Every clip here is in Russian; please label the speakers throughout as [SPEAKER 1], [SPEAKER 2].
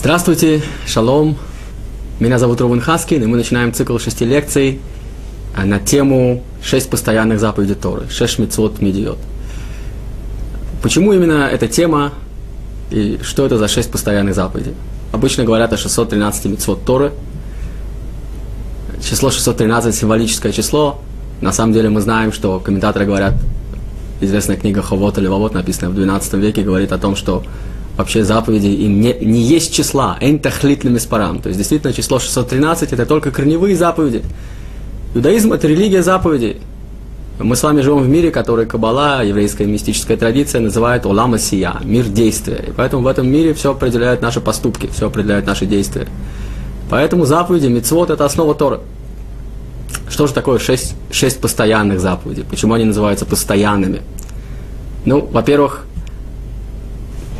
[SPEAKER 1] Здравствуйте, шалом. Меня зовут Рувен Хаскин, и мы начинаем цикл шести лекций а, на тему шесть постоянных заповедей Торы, шесть мецвод медиот. Почему именно эта тема и что это за шесть постоянных заповедей? Обычно говорят о 613 мецвод Торы. Число 613 – символическое число. На самом деле мы знаем, что комментаторы говорят, известная книга Ховот или Вавот, написанная в 12 веке, говорит о том, что вообще заповеди им не, не есть числа, энтахлитными спарам. То есть действительно число 613 это только корневые заповеди. Иудаизм это религия заповедей. Мы с вами живем в мире, который Каббала, еврейская мистическая традиция, называет Олама Сия, мир действия. И поэтому в этом мире все определяет наши поступки, все определяет наши действия. Поэтому заповеди, мицвод – это основа Тора. Что же такое шесть, шесть постоянных заповедей? Почему они называются постоянными? Ну, во-первых,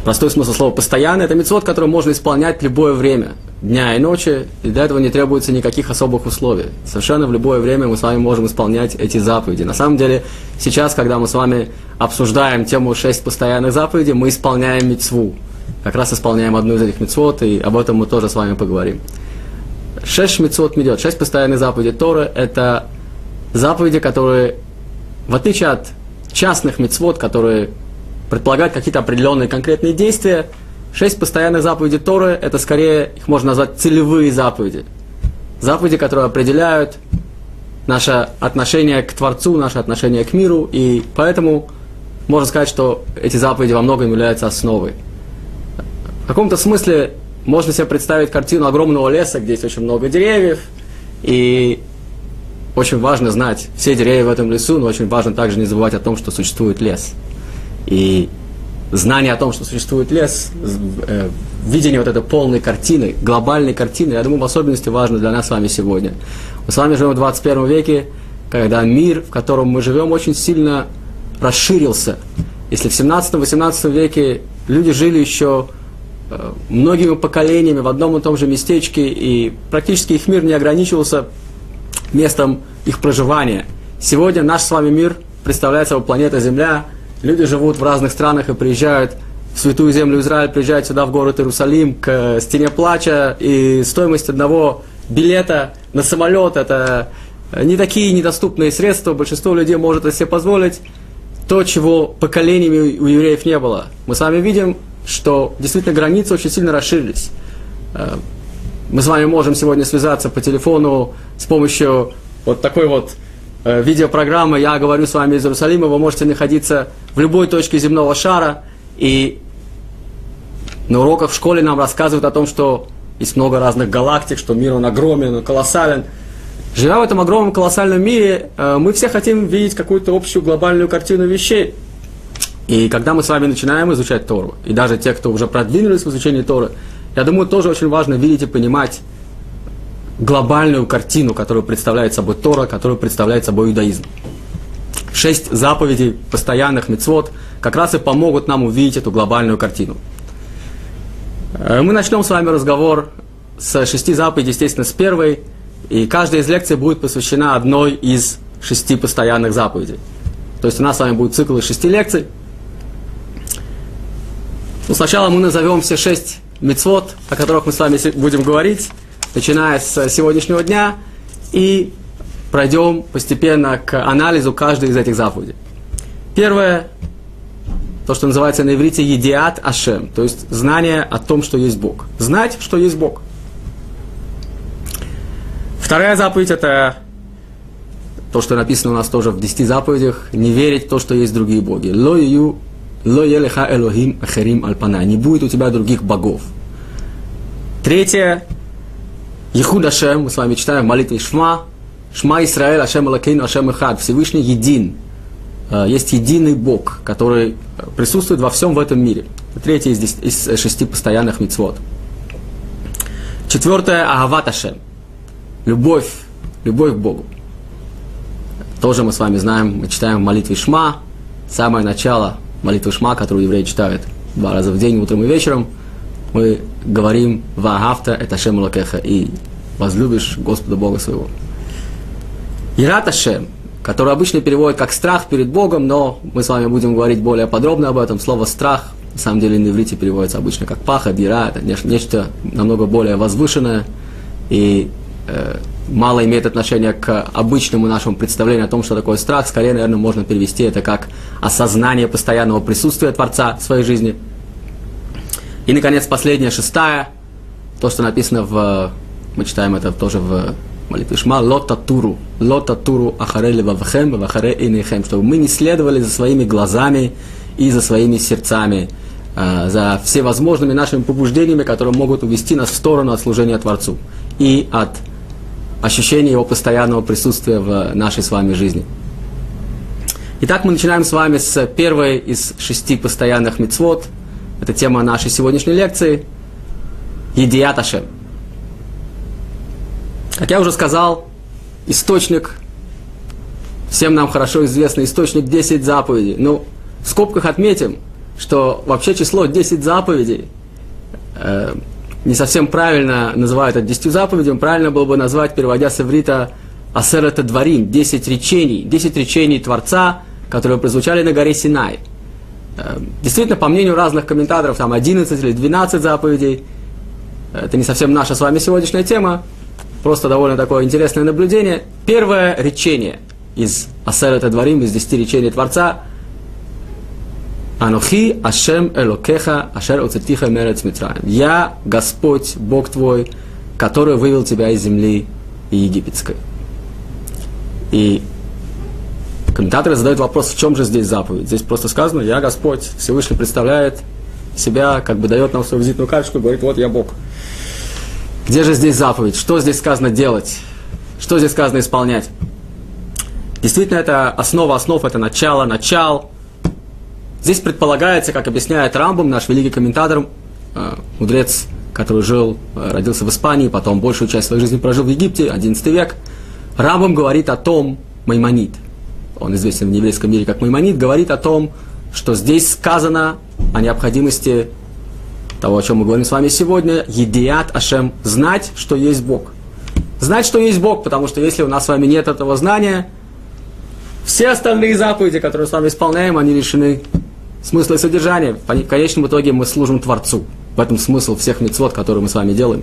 [SPEAKER 1] Простой смысл слова «постоянно» – это мецвод, который можно исполнять в любое время, дня и ночи, и для этого не требуется никаких особых условий. Совершенно в любое время мы с вами можем исполнять эти заповеди. На самом деле, сейчас, когда мы с вами обсуждаем тему шесть постоянных заповедей, мы исполняем мецву. Как раз исполняем одну из этих мецвод, и об этом мы тоже с вами поговорим. Шесть мецвод медет, шесть постоянных заповедей Торы – это заповеди, которые, в отличие от частных мецвод, которые предполагать какие-то определенные конкретные действия. Шесть постоянных заповедей Торы – это скорее, их можно назвать целевые заповеди. Заповеди, которые определяют наше отношение к Творцу, наше отношение к миру, и поэтому можно сказать, что эти заповеди во многом являются основой. В каком-то смысле можно себе представить картину огромного леса, где есть очень много деревьев, и очень важно знать все деревья в этом лесу, но очень важно также не забывать о том, что существует лес – и знание о том, что существует лес, э, видение вот этой полной картины, глобальной картины, я думаю, в особенности важно для нас с вами сегодня. Мы с вами живем в 21 веке, когда мир, в котором мы живем, очень сильно расширился. Если в 17-18 веке люди жили еще э, многими поколениями в одном и том же местечке, и практически их мир не ограничивался местом их проживания. Сегодня наш с вами мир представляет собой планета Земля – Люди живут в разных странах и приезжают в святую землю Израиль, приезжают сюда в город Иерусалим к стене плача, и стоимость одного билета на самолет – это не такие недоступные средства, большинство людей может это себе позволить, то, чего поколениями у евреев не было. Мы с вами видим, что действительно границы очень сильно расширились. Э, мы с вами можем сегодня связаться по телефону с помощью вот такой вот видеопрограмма «Я говорю с вами из Иерусалима», вы можете находиться в любой точке земного шара, и на уроках в школе нам рассказывают о том, что есть много разных галактик, что мир он огромен, он колоссален. Живя в этом огромном колоссальном мире, э, мы все хотим видеть какую-то общую глобальную картину вещей. И когда мы с вами начинаем изучать Тору, и даже те, кто уже продвинулись в изучении Торы, я думаю, тоже очень важно видеть и понимать глобальную картину, которую представляет собой Тора, которую представляет собой иудаизм. Шесть заповедей постоянных мецвод как раз и помогут нам увидеть эту глобальную картину. Э, мы начнем с вами разговор с шести заповедей, естественно, с первой, и каждая из лекций будет посвящена одной из шести постоянных заповедей. То есть у нас с вами будет цикл из шести лекций. Ну, сначала мы назовем все шесть мецвод, о которых мы с вами будем говорить, начиная с сегодняшнего дня, и пройдем постепенно к анализу каждой из этих заповедей. Первое, то, что называется на иврите едиат ашем, то есть знание о том, что есть Бог. Знать, что есть Бог. Вторая заповедь – это то, что написано у нас тоже в десяти заповедях, не верить в то, что есть другие боги. Ло ю, ло елеха элохим ахерим альпана. Не будет у тебя других богов. Третье Ехуд Ашем, мы с вами читаем молитвы Шма, Шма Исраэль, Ашем Алакейну, Ашем Ихад, Всевышний един. Э, есть единый Бог, который присутствует во всем в этом мире. Третье из, из шести постоянных мицвод. Четвертое – Агават Ашем. Любовь, любовь к Богу. Тоже мы с вами знаем, мы читаем в молитве Шма, самое начало молитвы Шма, которую евреи читают два раза в день, утром и вечером – мы говорим «Вагафта это Шем Лакеха» и «возлюбишь Господа Бога своего». Ират Ашем, который обычно переводят как «страх перед Богом», но мы с вами будем говорить более подробно об этом. Слово «страх» самом деле на иврите переводится обычно как паха, дира, это нечто намного более возвышенное и э, мало имеет отношение к обычному нашему представлению о том, что такое страх. Скорее, наверное, можно перевести это как осознание постоянного присутствия Творца в своей жизни. И, наконец, последняя, шестая, то, что написано в... Мы читаем это тоже в молитве Шма, лота туру, лота туру ахарели вавхем, вахаре инехем, чтобы мы не следовали за своими глазами и за своими сердцами, э, за всевозможными нашими побуждениями, которые могут увести нас в сторону от служения Творцу и от ощущения его постоянного присутствия в нашей с вами жизни. Итак, мы начинаем с вами с первой из шести постоянных мицвод. Это тема нашей сегодняшней лекции. Едият. Как я уже сказал, источник, всем нам хорошо известный источник 10 заповедей. Ну, в скобках отметим, что вообще число 10 заповедей э, не совсем правильно называют это 10 заповедями, правильно было бы назвать, переводя с иврита Асер это дворим, 10 речений, 10 речений Творца, которые прозвучали на горе Синай. Э, действительно, по мнению разных комментаторов, там 11 или 12 заповедей. Это не совсем наша с вами сегодняшняя тема, просто довольно такое интересное наблюдение. Первое речение из Асер это дворим, из 10 речений Творца – Анухи Ашем Элокеха Ашер Уцетиха Мерец Митраем. Я Господь, Бог твой, который вывел тебя из земли египетской. И комментаторы задают вопрос, в чем же здесь заповедь? Здесь просто сказано, я Господь, Всевышний представляет себя, как бы дает нам свою визитную карточку и говорит, вот я Бог. Где же здесь заповедь? Что здесь сказано делать? Что здесь сказано исполнять? Действительно, это основа основ, это начало, начал, Здесь предполагается, как объясняет Рамбом, наш великий комментатор, э, мудрец, который жил, э, родился в Испании, потом большую часть своей жизни прожил в Египте, XI век. Рамбом говорит о том, Маймонит, он известен в еврейском мире как Маймонит, говорит о том, что здесь сказано о необходимости того, о чем мы говорим с вами сегодня, едият Ашем, знать, что есть Бог. Знать, что есть Бог, потому что если у нас с вами нет этого знания, все остальные заповеди, которые с вами исполняем, они лишены смысла и содержания. В конечном итоге мы служим Творцу. В этом смысл всех мецвод, которые мы с вами делаем.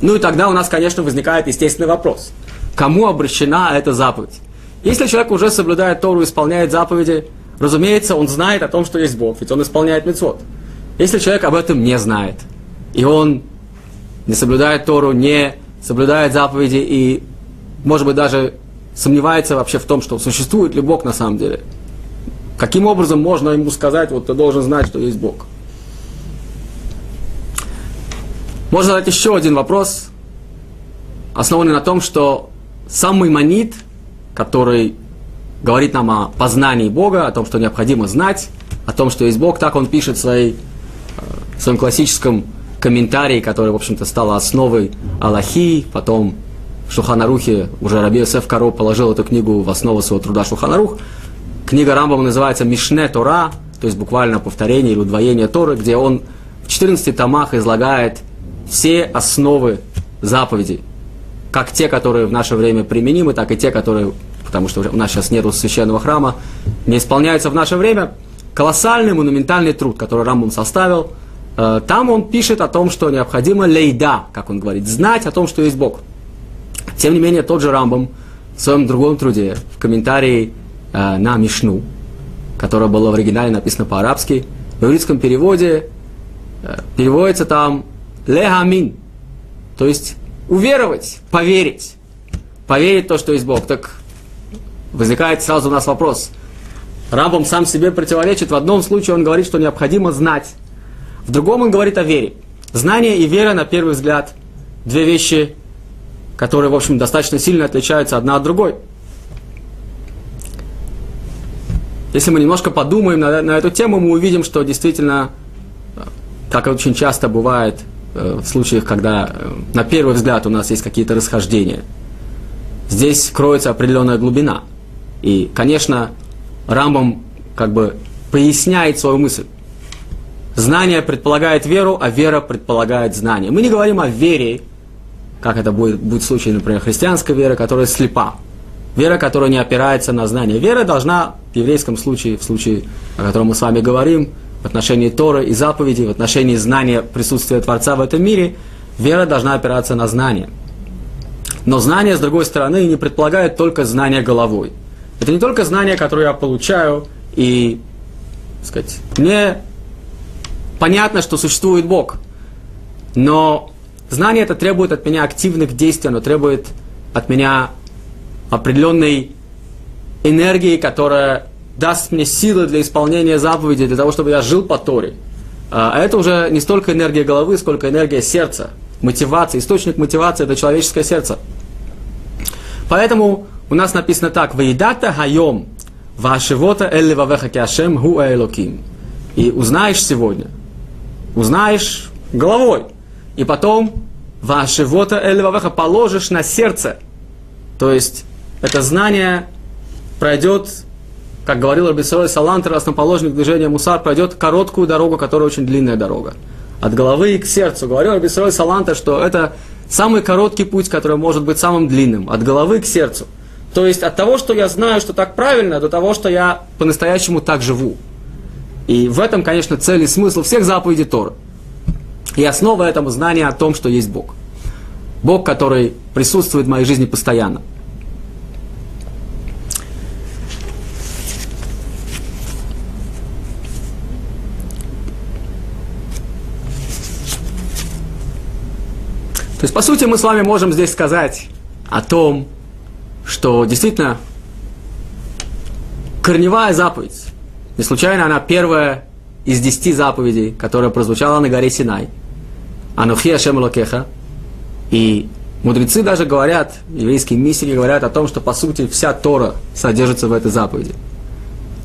[SPEAKER 1] Ну и тогда у нас, конечно, возникает естественный вопрос. Кому обращена эта заповедь? Если человек уже соблюдает Тору, исполняет заповеди, разумеется, он знает о том, что есть Бог, ведь он исполняет мецвод. Если человек об этом не знает, и он не соблюдает Тору, не соблюдает заповеди и, может быть, даже сомневается вообще в том, что существует ли Бог на самом деле – Каким образом можно ему сказать, вот ты должен знать, что есть Бог? Можно задать еще один вопрос, основанный на том, что сам Маймонит, который говорит нам о познании Бога, о том, что необходимо знать, о том, что есть Бог, так он пишет в, своей, э, в своем классическом комментарии, который, в общем-то, стал основой Аллахи, потом в Шуханарухе уже Раби Йосеф Каро положил эту книгу в основу своего труда Шуханарух, Книга Рамбама называется Мишне Тора, то есть буквально повторение или удвоение Торы, где он в 14 томах излагает все основы заповедей, как те, которые в наше время применимы, так и те, которые, потому что у нас сейчас нет священного храма, не исполняются в наше время. Колоссальный монументальный труд, который Рамбам составил, э, там он пишет о том, что необходимо лейда, как он говорит, знать о том, что есть Бог. Тем не менее, тот же Рамбам в своем другом труде, в комментарии э, на Мишну, которая была в оригинале написана по-арабски. В еврейском переводе э, переводится там лехамин, то есть уверовать, поверить. Поверить в то, что есть Бог. Так возникает сразу у нас вопрос. Рамбом сам себе противоречит. В одном случае он говорит, что необходимо знать. В другом он говорит о вере. Знание и вера, на первый взгляд, две вещи, которые, в общем, достаточно сильно отличаются одна от другой. Если мы немножко подумаем на, на эту тему, мы увидим, что действительно, как очень часто бывает э, в случаях, когда э, на первый взгляд у нас есть какие-то расхождения, здесь кроется определенная глубина. И, конечно, Рамбом как бы поясняет свою мысль. Знание предполагает веру, а вера предполагает знание. Мы не говорим о вере, как это будет, будет в случае, например, христианской веры, которая слепа. Вера, которая не опирается на знание. Вера должна, в еврейском случае, в случае, о котором мы с вами говорим, в отношении Торы и заповедей, в отношении знания присутствия Творца в этом мире, вера должна опираться на знание. Но знание, с другой стороны, не предполагает только знание головой. Это не только знание, которое я получаю, и, так сказать, мне понятно, что существует Бог. Но знание это требует от меня активных действий, оно требует от меня определенной энергии, которая даст мне силы для исполнения заповедей, для того, чтобы я жил по Торе. А это уже не столько энергия головы, сколько энергия сердца, мотивация. Источник мотивации – это человеческое сердце. Поэтому у нас написано так. «Ваидата хайом вашивота элли вавеха киашем ху элоким». И узнаешь сегодня, узнаешь головой, и потом вашивота элли вавеха положишь на сердце. То есть это знание пройдет как говорил Рабисрой Салантер, основоположник движения Мусар, пройдет короткую дорогу, которая очень длинная дорога. От головы к сердцу. Говорил Рабисрой Салантер, что это самый короткий путь, который может быть самым длинным. От головы к сердцу. То есть от того, что я знаю, что так правильно, до того, что я по-настоящему так живу. И в этом, конечно, цель и смысл всех заповедей Торы. И основа этому знания о том, что есть Бог. Бог, который присутствует в моей жизни постоянно. То есть, по сути, мы с вами можем здесь сказать о том, что действительно корневая заповедь, не случайно она первая из десяти заповедей, которая прозвучала на горе Синай. Анухи Ашем Локеха. И мудрецы даже говорят, еврейские мистики говорят о том, что по сути вся Тора содержится в этой заповеди.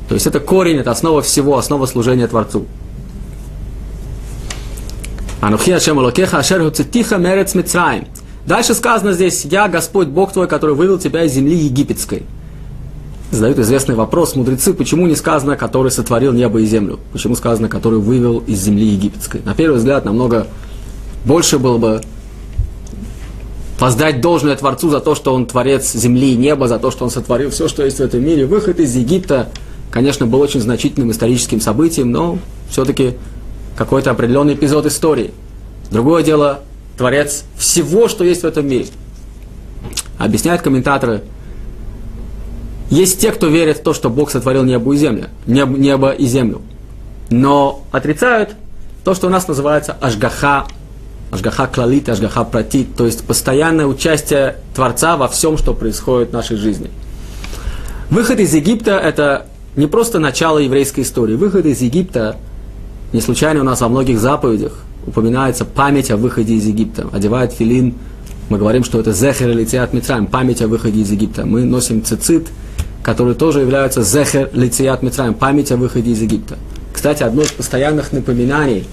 [SPEAKER 1] То есть это корень, это основа всего, основа служения Творцу. Анухи Ашем Алокеха Ашер Хуцетиха Мерец Мицраим. Дальше сказано здесь, я Господь Бог твой, который вывел тебя из земли египетской. Задают известный вопрос мудрецы, почему не сказано, который сотворил небо и землю? Почему сказано, который вывел из земли египетской? На первый взгляд, намного больше было бы воздать должное Творцу за то, что Он творец земли и неба, за то, что Он сотворил все, что есть в этом мире. Выход из Египта, конечно, был очень значительным историческим событием, но все-таки какой-то определенный эпизод истории. Другое дело, творец всего, что есть в этом мире. Объясняют комментаторы, есть те, кто верит в то, что Бог сотворил небо и землю, небо, небо и землю. Но отрицают то, что у нас называется ажгаха, ажгаха клалит, ажгаха пратит, то есть постоянное участие Творца во всем, что происходит в нашей жизни. Выход из Египта – это не просто начало еврейской истории. Выход из Египта не случайно у нас во многих заповедях упоминается память о выходе из Египта. Одевает филин, мы говорим, что это зехер лициат митраем, память о выходе из Египта. Мы носим цицит, который тоже является зехер лициат митраем, память о выходе из Египта. Кстати, одно из постоянных напоминаний,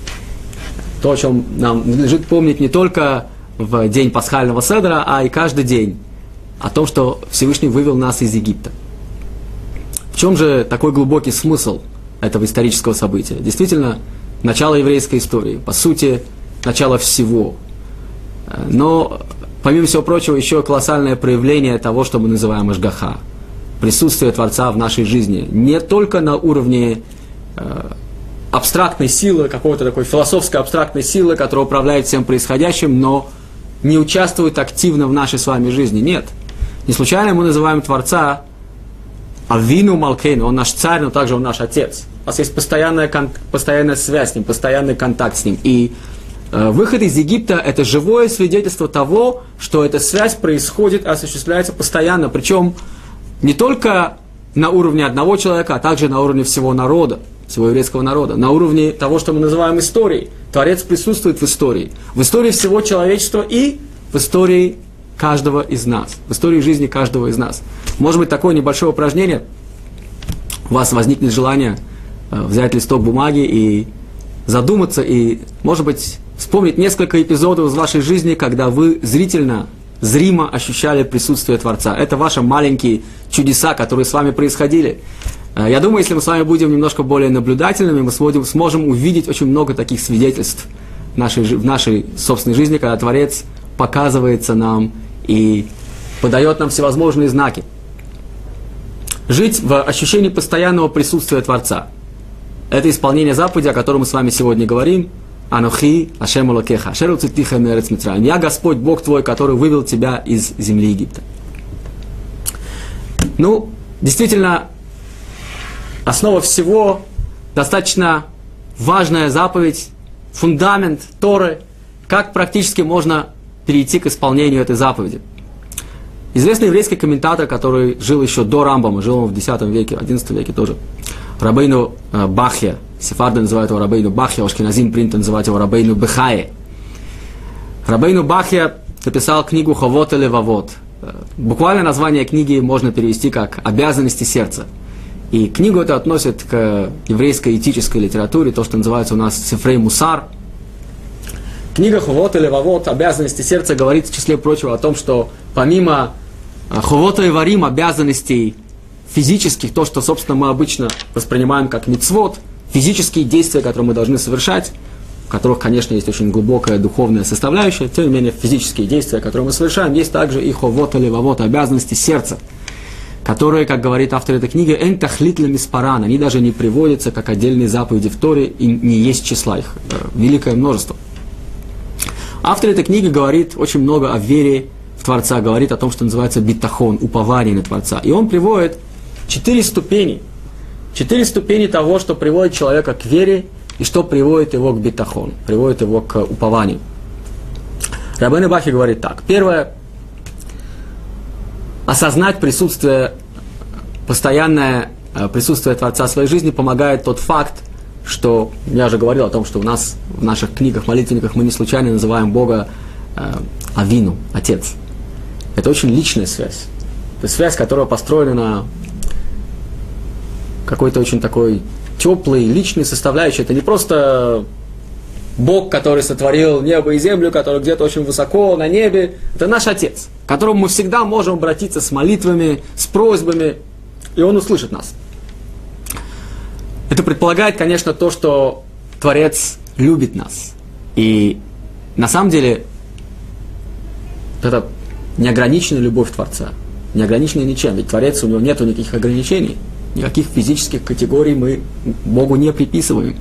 [SPEAKER 1] то, о чем нам надлежит помнить не только в день пасхального седра, а и каждый день, о том, что Всевышний вывел нас из Египта. В чем же такой глубокий смысл – этого исторического события. Действительно, начало еврейской истории, по сути, начало всего. Но, помимо всего прочего, еще колоссальное проявление того, что мы называем Ашгаха. Присутствие Творца в нашей жизни. Не только на уровне э, абстрактной силы, какой-то такой философской абстрактной силы, которая управляет всем происходящим, но не участвует активно в нашей с вами жизни. Нет. Не случайно мы называем Творца Авину Малкейну, он наш царь, но также он наш отец. У нас есть постоянная, постоянная связь с ним, постоянный контакт с ним. И э, выход из Египта – это живое свидетельство того, что эта связь происходит, осуществляется постоянно. Причем не только на уровне одного человека, а также на уровне всего народа, всего еврейского народа, на уровне того, что мы называем историей. Творец присутствует в истории. В истории всего человечества и в истории каждого из нас, в истории жизни каждого из нас. Может быть, такое небольшое упражнение, у вас возникнет желание взять листок бумаги и задуматься, и, может быть, вспомнить несколько эпизодов из вашей жизни, когда вы зрительно, зримо ощущали присутствие Творца. Это ваши маленькие чудеса, которые с вами происходили. Э, я думаю, если мы с вами будем немножко более наблюдательными, мы сможем, сможем увидеть очень много таких свидетельств нашей, в нашей собственной жизни, когда Творец показывается нам и подает нам всевозможные знаки. Жить в ощущении постоянного присутствия Творца. Это исполнение заповеди, о котором мы с вами сегодня говорим. Анухи Ашем Лакеха, Ашеру Цитиха Мерец Митраем. Я Господь Бог твой, который вывел тебя из земли Египта. Ну, действительно, основа всего достаточно важная заповедь, фундамент Торы, как практически можно перейти к исполнению этой заповеди. Известный еврейский комментатор, который жил еще до Рамбама, жил он в X веке, XI веке тоже, Рабейну э, Бахья, сефарды называют его Рабейну Бахья, Ашкеназим принято называть его Рабейну Бехае. Рабейну Бахья написал книгу «Ховот или Вавот». Э, буквально название книги можно перевести как «Обязанности сердца». И книгу это относят к еврейской этической литературе, то, что называется у нас Сефрей Мусар. Книга Хувот или Вавот, обязанности сердца, говорит в числе прочего о том, что помимо а, Хувота и Варим, обязанностей физических, то, что, собственно, мы обычно воспринимаем как мицвод, физические действия, которые мы должны совершать, в которых, конечно, есть очень глубокая духовная составляющая, тем не менее, физические действия, которые мы совершаем, есть также и ховот или вавот, обязанности сердца – которые, как говорит автор этой книги, «энтахлит миспаран», они даже не приводятся как отдельные заповеди в Торе, и не есть числа их, э, великое множество. Автор этой книги говорит очень много о вере Творца, говорит о том, что называется битахон, упование на Творца. И он приводит четыре ступени, четыре ступени того, что приводит человека к вере и что приводит его к битахон, приводит его к упованию. Рабен Бахи говорит так. Первое – осознать присутствие, постоянное э, присутствие Творца в своей жизни помогает тот факт, что я уже говорил о том, что у нас в наших книгах, молитвенниках мы не случайно называем Бога э, Авину, Отец. Это очень личная связь. Это связь, которая построена на какой-то очень такой теплой, личной составляющей. Это не просто Бог, который сотворил небо и землю, который где-то очень высоко на небе, это наш Отец, к которому мы всегда можем обратиться с молитвами, с просьбами, и Он услышит нас. Это предполагает, конечно, то, что Творец любит нас. И на самом деле это неограниченная любовь Творца, неограниченная ничем, ведь Творец, у него нет никаких ограничений, никаких физических категорий мы Богу не приписываем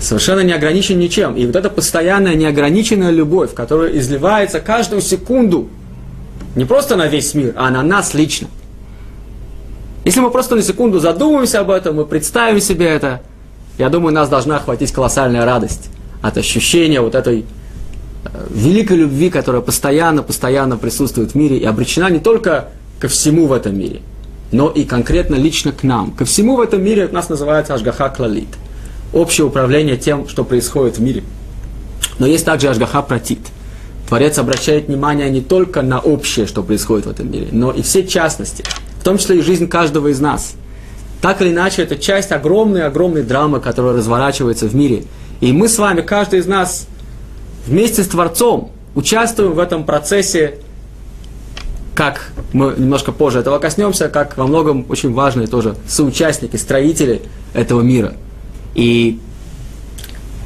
[SPEAKER 1] совершенно не ограничен ничем. И вот эта постоянная неограниченная любовь, которая изливается каждую секунду, не просто на весь мир, а на нас лично. Если мы просто на секунду задумаемся об этом, мы представим себе это, я думаю, нас должна охватить колоссальная радость от ощущения вот этой великой любви, которая постоянно, постоянно присутствует в мире и обречена не только ко всему в этом мире, но и конкретно лично к нам. Ко всему в этом мире нас называется Ашгаха Клалит – общее управление тем, что происходит в мире. Но есть также Ашгаха Пратит. Творец обращает внимание не только на общее, что происходит в этом мире, но и все частности, в том числе и жизнь каждого из нас. Так или иначе, это часть огромной-огромной драмы, которая разворачивается в мире. И мы с вами, каждый из нас, вместе с Творцом участвуем в этом процессе, как мы немножко позже этого коснемся, как во многом очень важные тоже соучастники, строители этого мира – и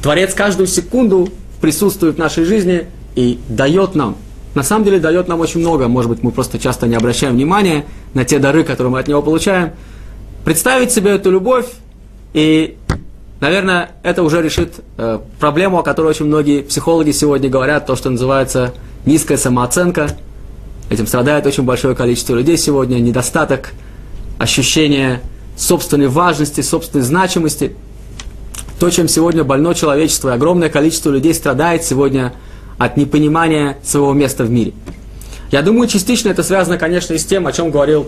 [SPEAKER 1] Творец каждую секунду присутствует в нашей жизни и дает нам, на самом деле дает нам очень много, может быть, мы просто часто не обращаем внимания на те дары, которые мы от него получаем. Представить себе эту любовь, и, наверное, это уже решит э, проблему, о которой очень многие психологи сегодня говорят, то, что называется низкая самооценка. Этим страдает очень большое количество людей сегодня, недостаток ощущения собственной важности, собственной значимости – то, чем сегодня больно человечество, и огромное количество людей страдает сегодня от непонимания своего места в мире. Я думаю, частично это связано, конечно, и с тем, о чем говорил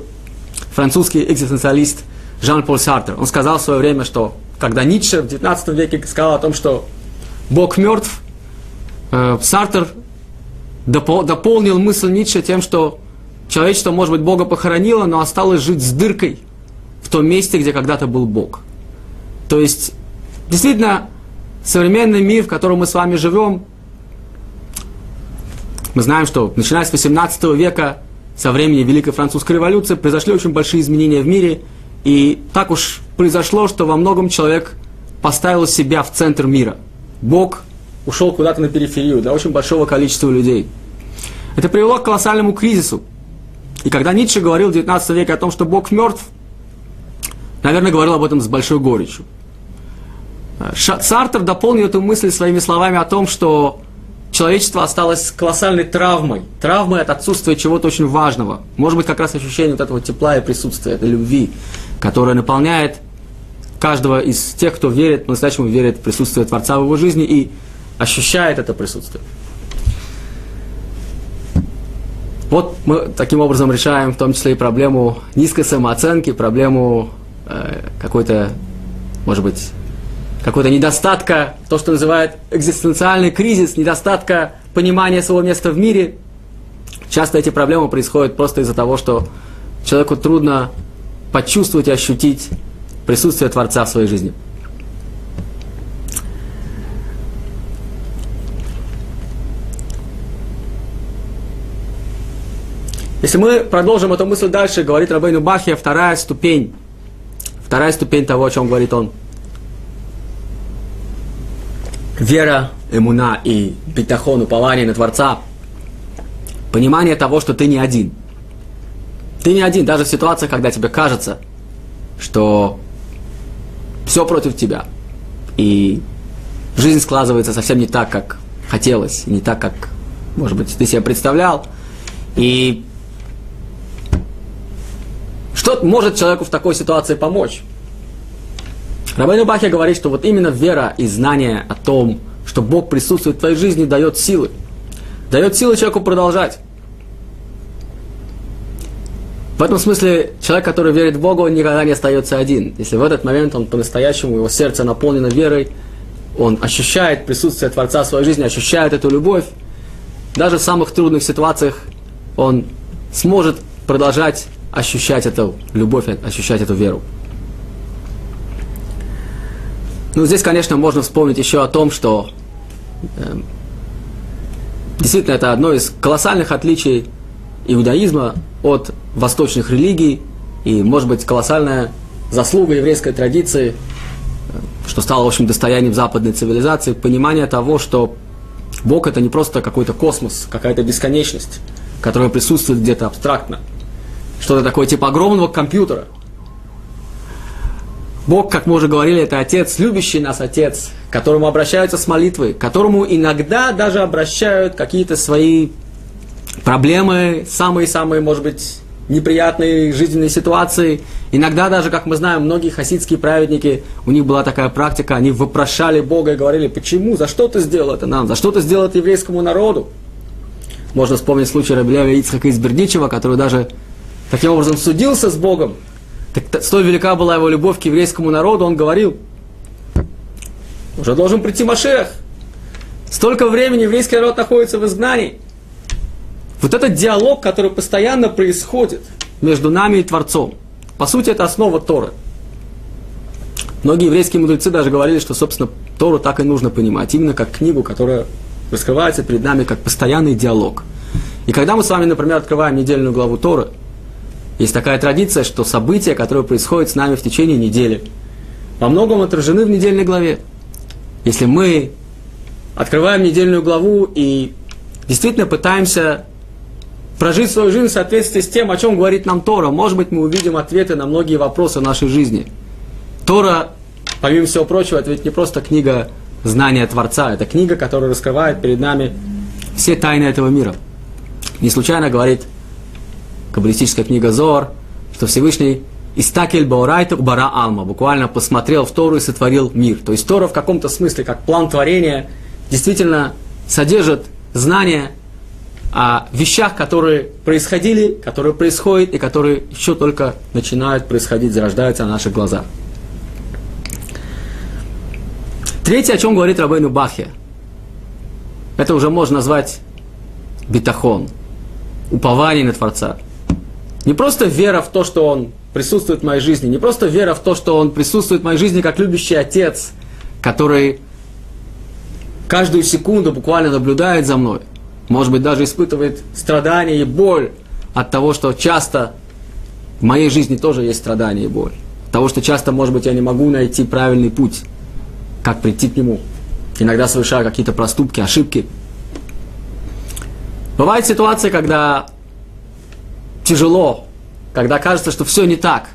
[SPEAKER 1] французский экзистенциалист Жан-Поль Сартер. Он сказал в свое время, что когда Ницше в 19 веке сказал о том, что Бог мертв, э, Сартер дополнил мысль Ницше тем, что человечество, может быть, Бога похоронило, но осталось жить с дыркой в том месте, где когда-то был Бог. То есть Действительно, современный мир, в котором мы с вами живем, мы знаем, что начиная с 18 века, со времени Великой Французской революции, произошли очень большие изменения в мире, и так уж произошло, что во многом человек поставил себя в центр мира. Бог ушел куда-то на периферию для очень большого количества людей. Это привело к колоссальному кризису. И когда Ницше говорил в 19 веке о том, что Бог мертв, наверное, говорил об этом с большой горечью. Сартер дополнил эту мысль своими словами о том, что человечество осталось колоссальной травмой. Травмой от отсутствия чего-то очень важного. Может быть, как раз ощущение вот этого тепла и присутствия, этой любви, которая наполняет каждого из тех, кто верит, по-настоящему верит в присутствие Творца в его жизни и ощущает это присутствие. Вот мы таким образом решаем в том числе и проблему низкой самооценки, проблему э, какой-то, может быть, какой-то недостатка, то, что называют экзистенциальный кризис, недостатка понимания своего места в мире. Часто эти проблемы происходят просто из-за того, что человеку трудно почувствовать и ощутить присутствие Творца в своей жизни. Если мы продолжим эту мысль дальше, говорит Рабейну Бахия, вторая ступень, вторая ступень того, о чем говорит он. Вера, эмуна и битахон, упование на Творца, понимание того, что ты не один. Ты не один, даже в ситуациях, когда тебе кажется, что все против тебя. И жизнь складывается совсем не так, как хотелось, не так, как, может быть, ты себе представлял. И что может человеку в такой ситуации помочь? Рабайну Бахия говорит, что вот именно вера и знание о том, что Бог присутствует в твоей жизни, дает силы. Дает силы человеку продолжать. В этом смысле человек, который верит в Бога, он никогда не остается один. Если в этот момент он по-настоящему, его сердце наполнено верой, он ощущает присутствие Творца в своей жизни, ощущает эту любовь, даже в самых трудных ситуациях он сможет продолжать ощущать эту любовь, ощущать эту веру. Ну, здесь, конечно, можно вспомнить еще о том, что э, действительно это одно из колоссальных отличий иудаизма от восточных религий, и, может быть, колоссальная заслуга еврейской традиции, что стало, в общем, достоянием западной цивилизации, понимание того, что Бог это не просто какой-то космос, какая-то бесконечность, которая присутствует где-то абстрактно. Что-то такое типа огромного компьютера. Бог, как мы уже говорили, это Отец, любящий нас Отец, к которому обращаются с молитвой, к которому иногда даже обращают какие-то свои проблемы, самые-самые, может быть, неприятные жизненные ситуации. Иногда даже, как мы знаем, многие хасидские праведники, у них была такая практика, они вопрошали Бога и говорили, почему, за что ты сделал это нам, за что ты сделал это еврейскому народу. Можно вспомнить случай Рабелева Ицхака из Бердичева, который даже таким образом судился с Богом. Так, столь велика была его любовь к еврейскому народу, он говорил, уже должен прийти Машех. Столько времени еврейский народ находится в изгнании. Вот этот диалог, который постоянно происходит между нами и Творцом, по сути, это основа Торы. Многие еврейские мудрецы даже говорили, что, собственно, Тору так и нужно понимать, именно как книгу, которая раскрывается перед нами как постоянный диалог. И когда мы с вами, например, открываем недельную главу Торы, есть такая традиция, что события, которые происходят с нами в течение недели, во многом отражены в недельной главе. Если мы открываем недельную главу и действительно пытаемся прожить свою жизнь в соответствии с тем, о чем говорит нам Тора. Может быть, мы увидим ответы на многие вопросы нашей жизни. Тора, помимо всего прочего, это ведь не просто книга знания Творца, это книга, которая раскрывает перед нами все тайны этого мира. Не случайно говорит каббалистическая книга Зор, что Всевышний Истакель Баурайту Бара Алма, буквально посмотрел в Тору и сотворил мир. То есть Тора в каком-то смысле, как план творения, действительно содержит знания о вещах, которые происходили, которые происходят и которые еще только начинают происходить, зарождаются на наших глазах. Третье, о чем говорит Рабейну Бахе, это уже можно назвать битахон, упование на Творца. Не просто вера в то, что Он присутствует в моей жизни, не просто вера в то, что Он присутствует в моей жизни как любящий отец, который каждую секунду буквально наблюдает за мной – может быть, даже испытывает страдания и боль от того, что часто в моей жизни тоже есть страдания и боль. От того, что часто, может быть, я не могу найти правильный путь, как прийти к нему. Иногда совершаю какие-то проступки, ошибки. Бывают ситуации, когда тяжело, когда кажется, что все не так.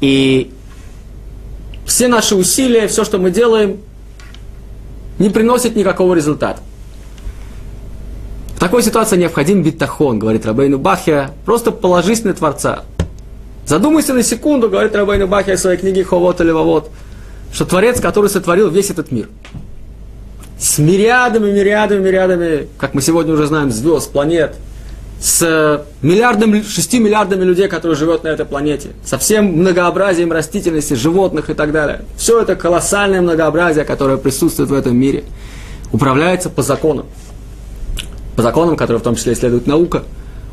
[SPEAKER 1] И все наши усилия, все, что мы делаем, не приносит никакого результата. В такой ситуации необходим битахон, говорит Рабейну Бахия. Просто положись на Творца. Задумайся на секунду, говорит Рабейну Бахия в своей книге Ховот или Вавот, что Творец, который сотворил весь этот мир, с мириадами, мириадами, мириадами, как мы сегодня уже знаем, звезд, планет, с миллиардом, шести миллиардами людей, которые живут на этой планете, со всем многообразием растительности, животных и так далее. Все это колоссальное многообразие, которое присутствует в этом мире, управляется по законам по законам, которые в том числе исследует наука.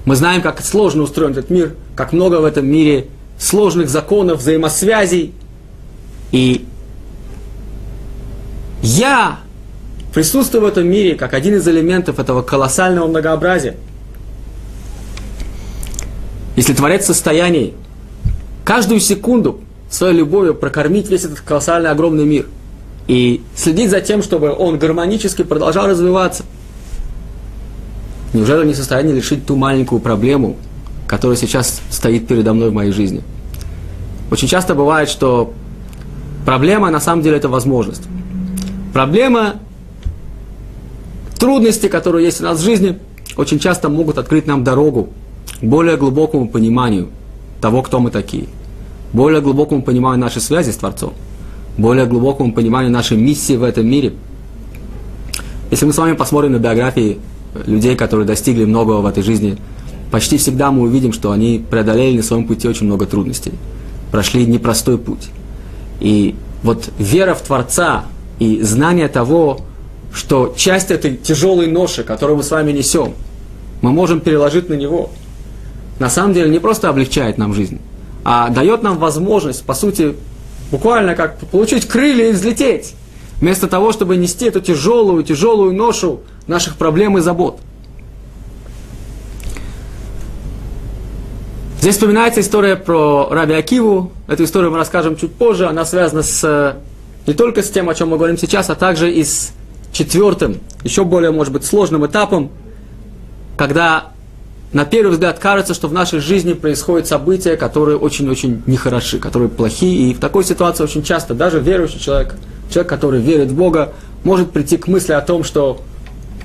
[SPEAKER 1] Мы знаем, как сложно устроен этот мир, как много в этом мире сложных законов, взаимосвязей. И я присутствую в этом мире как один из элементов этого колоссального многообразия. Если Творец в состоянии каждую секунду своей любовью прокормить весь этот колоссальный огромный мир и следить за тем, чтобы он гармонически продолжал развиваться – Неужели не в состоянии решить ту маленькую проблему, которая сейчас стоит передо мной в моей жизни? Очень часто бывает, что проблема на самом деле это возможность. Проблема, трудности, которые есть у нас в жизни, очень часто могут открыть нам дорогу более глубокому пониманию того, кто мы такие, более глубокому пониманию нашей связи с Творцом, более глубокому пониманию нашей миссии в этом мире. Если мы с вами посмотрим на биографии людей, которые достигли многого в этой жизни, почти всегда мы увидим, что они преодолели на своем пути очень много трудностей, прошли непростой путь. И вот вера в Творца и знание того, что часть этой тяжелой ноши, которую мы с вами несем, мы можем переложить на него, на самом деле не просто облегчает нам жизнь, а дает нам возможность, по сути, буквально как получить крылья и взлететь. Вместо того, чтобы нести эту тяжелую, тяжелую ношу наших проблем и забот. Здесь вспоминается история про Раби Акиву. Эту историю мы расскажем чуть позже. Она связана с, не только с тем, о чем мы говорим сейчас, а также и с четвертым, еще более, может быть, сложным этапом, когда на первый взгляд кажется, что в нашей жизни происходят события, которые очень-очень нехороши, которые плохие. И в такой ситуации очень часто даже верующий человек, человек, который верит в Бога, может прийти к мысли о том, что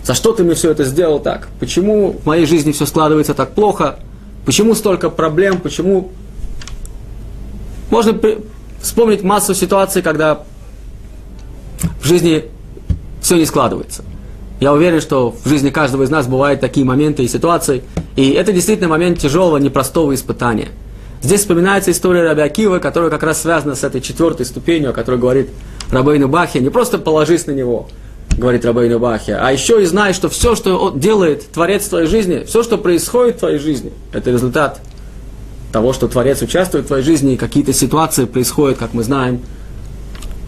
[SPEAKER 1] за что ты мне все это сделал так? Почему в моей жизни все складывается так плохо? Почему столько проблем? Почему... Можно вспомнить массу ситуаций, когда в жизни все не складывается. Я уверен, что в жизни каждого из нас бывают такие моменты и ситуации. И это действительно момент тяжелого, непростого испытания. Здесь вспоминается история Раби Акива, которая как раз связана с этой четвертой ступенью, о которой говорит Рабейну Бахе. Не просто положись на него – говорит Рабейну Бахи, а еще и знай, что все, что делает Творец в твоей жизни, все, что происходит в твоей жизни, это результат того, что Творец участвует в твоей жизни, и какие-то ситуации происходят, как мы знаем,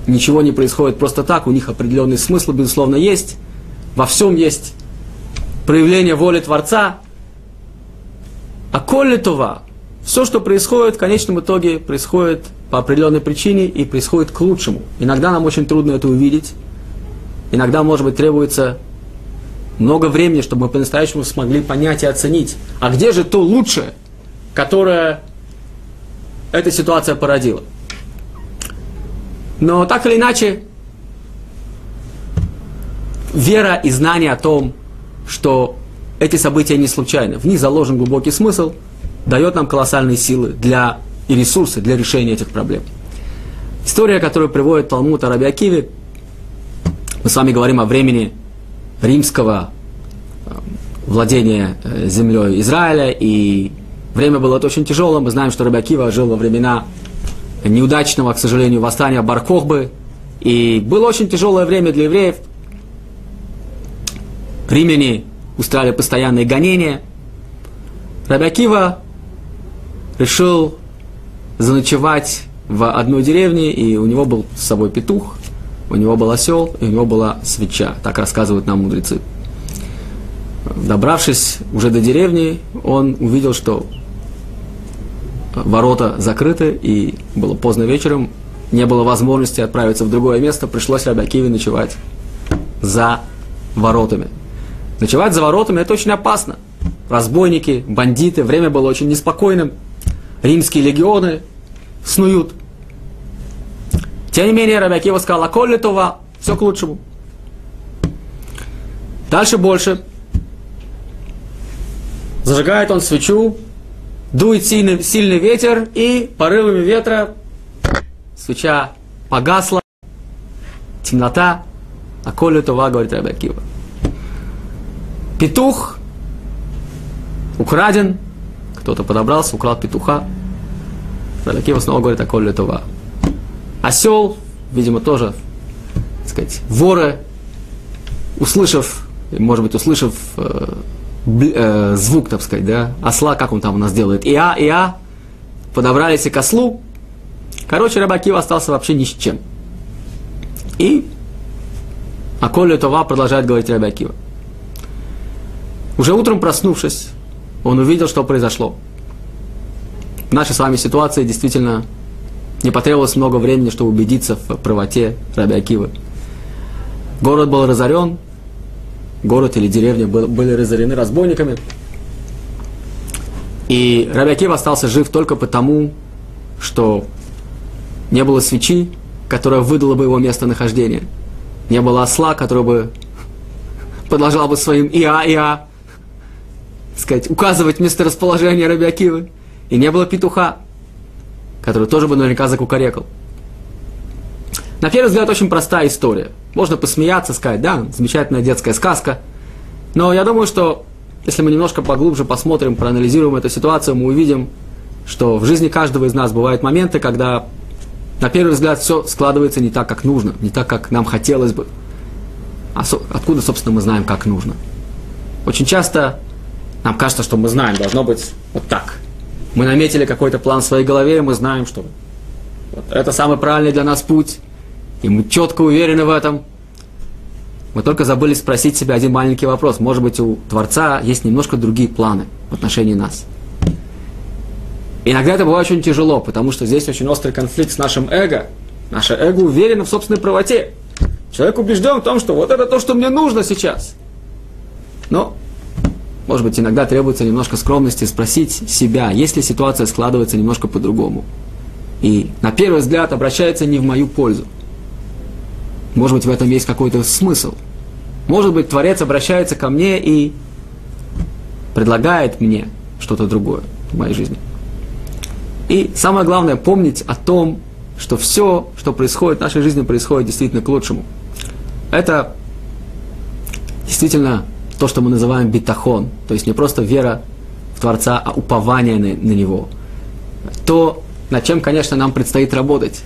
[SPEAKER 1] ничего не происходит просто так, у них определенный смысл, безусловно, есть, во всем есть проявление воли Творца, а коли това, все, что происходит, в конечном итоге происходит по определенной причине и происходит к лучшему. Иногда нам очень трудно это увидеть, Иногда, может быть, требуется много времени, чтобы мы по-настоящему смогли понять и оценить, а где же то лучшее, которое эта ситуация породила. Но так или иначе, вера и знание о том, что эти события не случайны, в них заложен глубокий смысл, дает нам колоссальные силы для, и ресурсы для решения этих проблем. История, которую приводит Талмуд Акиви, мы с вами говорим о времени римского э, владения э, землей Израиля, и время было очень тяжелым. Мы знаем, что Рабиакива жил во времена неудачного, к сожалению, восстания Баркохбы, и было очень тяжелое время для евреев. Римляне устраивали постоянные гонения. Рабиакива решил заночевать в одной деревне, и у него был с собой петух у него был осел, и у него была свеча. Так рассказывают нам мудрецы. Добравшись уже до деревни, он увидел, что ворота закрыты, и было поздно вечером, не было возможности отправиться в другое место, пришлось Рабиакиве ночевать за воротами. Ночевать за воротами – это очень опасно. Разбойники, бандиты, время было очень неспокойным. Римские легионы снуют – Тем не менее, Рабиакива сказал, а коли това, все к лучшему. Дальше больше. Зажигает он свечу, дует сильный, сильный ветер, и порывами ветра свеча погасла, темнота, а коли това, говорит Рабиакива. Петух украден, кто-то подобрался, украл петуха. Рабиакива снова говорит о коли това. Осел, видимо, тоже, так сказать, воры, услышав, может быть, услышав э, э, звук, так сказать, да, осла, как он там у нас делает, иа, иа, подобрались и к ослу. Короче, Рабакива остался вообще ни с чем. И Аколя Това продолжает говорить Рабакива. Уже утром проснувшись, он увидел, что произошло. В нашей с вами ситуации действительно не потребовалось много времени, чтобы убедиться в правоте Раби Акивы. Город был разорен, город или деревня были разорены разбойниками. И Раби Акива остался жив только потому, что не было свечи, которая выдала бы его местонахождение. Не было осла, который бы продолжал бы своим иа-иа, сказать, указывать месторасположение Раби Акивы. И не было петуха, который тоже бы наверняка закукарекал. На первый взгляд, очень простая история. Можно посмеяться, сказать, да, замечательная детская сказка. Но я думаю, что если мы немножко поглубже посмотрим, проанализируем эту ситуацию, мы увидим, что в жизни каждого из нас бывают моменты, когда на первый взгляд все складывается не так, как нужно, не так, как нам хотелось бы. А со, откуда, собственно, мы знаем, как нужно? Очень часто нам кажется, что мы знаем, должно быть вот так. Мы наметили какой-то план в своей голове, и мы знаем, что вот это самый правильный для нас путь, и мы четко уверены в этом. Мы только забыли спросить себя один маленький вопрос. Может быть, у Творца есть немножко другие планы в отношении нас. Иногда это бывает очень тяжело, потому что здесь очень острый конфликт с нашим эго. Наше эго уверено в собственной правоте. Человек убежден в том, что вот это то, что мне нужно сейчас. Но может быть, иногда требуется немножко скромности спросить себя, если ситуация складывается немножко по-другому. И на первый взгляд обращается не в мою пользу. Может быть, в этом есть какой-то смысл. Может быть, Творец обращается ко мне и предлагает мне что-то другое в моей жизни. И самое главное, помнить о том, что все, что происходит в нашей жизни, происходит действительно к лучшему. Это действительно то, что мы называем битахон, то есть не просто вера в Творца, а упование на, на Него. То, над чем, конечно, нам предстоит работать.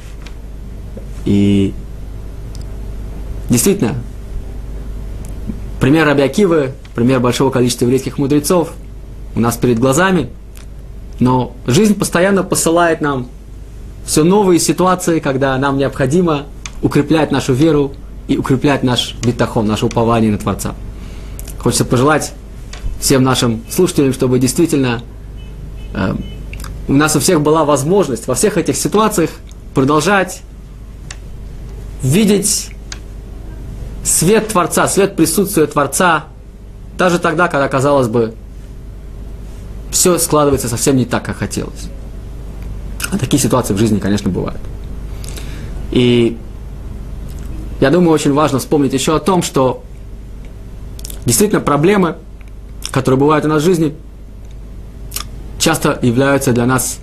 [SPEAKER 1] И действительно, пример Рабиакивы, пример большого количества еврейских мудрецов у нас перед глазами, но жизнь постоянно посылает нам все новые ситуации, когда нам необходимо укреплять нашу веру и укреплять наш битахон, наше упование на Творца. Хочется пожелать всем нашим слушателям, чтобы действительно э, у нас у всех была возможность во всех этих ситуациях продолжать видеть свет Творца, свет присутствия Творца, даже тогда, когда, казалось бы, все складывается совсем не так, как хотелось. А такие ситуации в жизни, конечно, бывают. И я думаю, очень важно вспомнить еще о том, что Действительно, проблемы, которые бывают у нас в жизни, часто являются для нас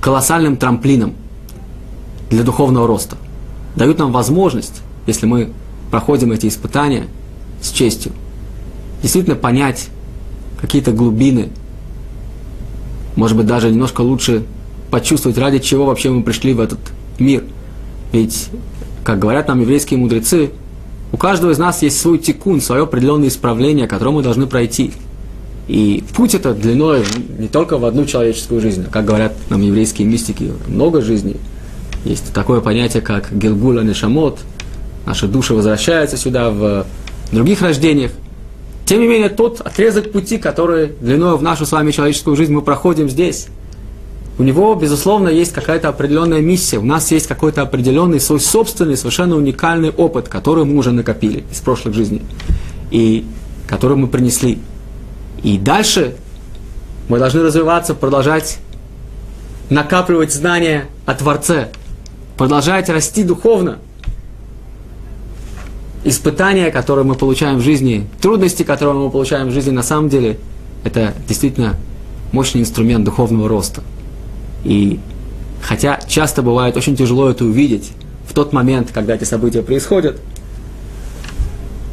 [SPEAKER 1] колоссальным трамплином для духовного роста. Дают нам возможность, если мы проходим эти испытания с честью, действительно понять какие-то глубины, может быть, даже немножко лучше почувствовать, ради чего вообще мы пришли в этот мир. Ведь, как говорят нам еврейские мудрецы, у каждого из нас есть свой тикун, свое определенное исправление, которое мы должны пройти. И путь это длиной не только в одну человеческую жизнь, как говорят нам еврейские мистики, много жизней. Есть такое понятие, как Гилгула Нешамот, наши души возвращаются сюда в других рождениях. Тем не менее, тот отрезок пути, который длиной в нашу с вами человеческую жизнь мы проходим здесь, у него, безусловно, есть какая-то определенная миссия, у нас есть какой-то определенный свой собственный, совершенно уникальный опыт, который мы уже накопили из прошлых жизней, и который мы принесли. И дальше мы должны развиваться, продолжать накапливать знания о Творце, продолжать расти духовно. Испытания, которые мы получаем в жизни, трудности, которые мы получаем в жизни, на самом деле, это действительно мощный инструмент духовного роста. И хотя часто бывает очень тяжело это увидеть в тот момент, когда эти события происходят,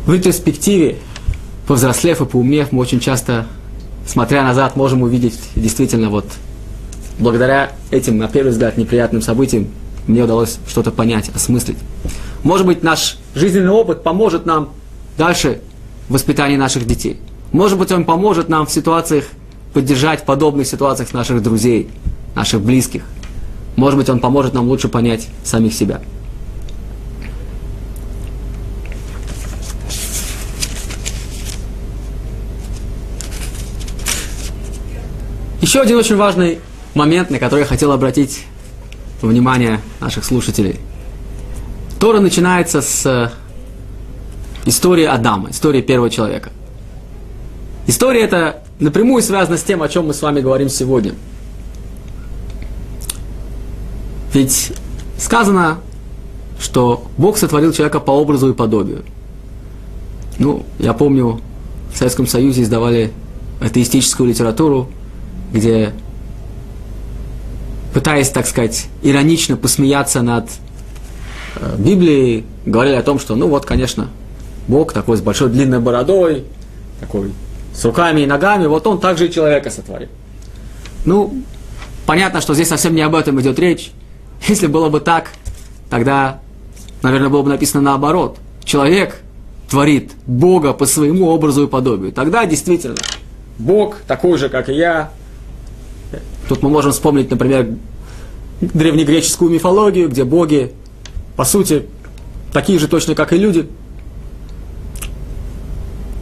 [SPEAKER 1] в ретроспективе, повзрослев и поумнев, мы очень часто, смотря назад, можем увидеть действительно вот благодаря этим, на первый взгляд, неприятным событиям, мне удалось что-то понять, осмыслить. Может быть, наш жизненный опыт поможет нам дальше в воспитании наших детей. Может быть, он поможет нам в ситуациях, поддержать в подобных ситуациях наших друзей, наших близких. Может быть, он поможет нам лучше понять самих себя. Еще один очень важный момент, на который я хотел обратить внимание наших слушателей. Тора начинается с истории Адама, истории первого человека. История эта напрямую связана с тем, о чем мы с вами говорим сегодня. Ведь сказано, что Бог сотворил человека по образу и подобию. Ну, я помню, в Советском Союзе издавали атеистическую литературу, где, пытаясь, так сказать, иронично посмеяться над э, Библией, говорили о том, что, ну вот, конечно, Бог такой с большой длинной бородой, такой с руками и ногами, вот он также и человека сотворил. Ну, понятно, что здесь совсем не об этом идет речь. Если было бы так, тогда, наверное, было бы написано наоборот. Человек творит Бога по своему образу и подобию. Тогда действительно Бог такой же, как и я, Тут мы можем вспомнить, например, древнегреческую мифологию, где боги, по сути, такие же точно, как и люди.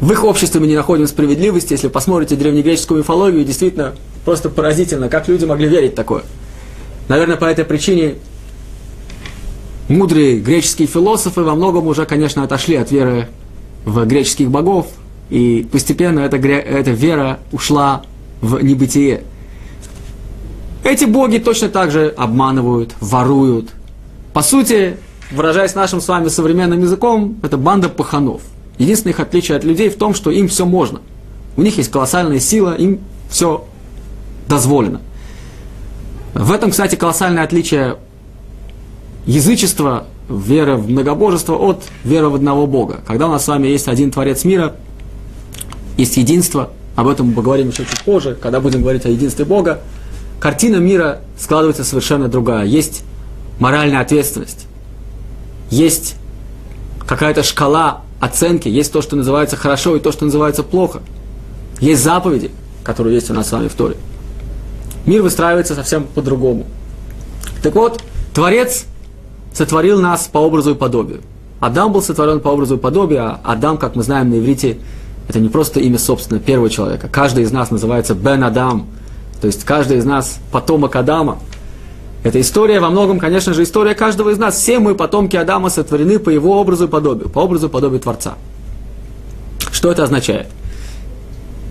[SPEAKER 1] В их обществе мы не находим справедливости. Если посмотрите древнегреческую мифологию, действительно просто поразительно, как люди могли верить такое. Наверное, по этой причине мудрые греческие философы во многом уже, конечно, отошли от веры в греческих богов, и постепенно эта, эта вера ушла в небытие. Эти боги точно так же обманывают, воруют. По сути, выражаясь нашим с вами современным языком, это банда паханов. Единственное их отличие от людей в том, что им все можно. У них есть колоссальная сила, им все дозволено. В этом, кстати, колоссальное отличие язычества, веры в многобожество от веры в одного Бога. Когда у нас с вами есть один Творец мира, есть единство, об этом мы поговорим еще чуть позже, когда будем говорить о единстве Бога, картина мира складывается совершенно другая. Есть моральная ответственность, есть какая-то шкала оценки, есть то, что называется хорошо, и то, что называется плохо. Есть заповеди, которые есть у нас с вами в Торе. Мир выстраивается совсем по-другому. Так вот, Творец сотворил нас по образу и подобию. Адам был сотворен по образу и подобию, а Адам, как мы знаем на иврите, это не просто имя собственно первого человека. Каждый из нас называется Бен Адам, то есть каждый из нас потомок Адама. Эта история во многом, конечно же, история каждого из нас. Все мы, потомки Адама, сотворены по его образу и подобию, по образу и подобию Творца. Что это означает?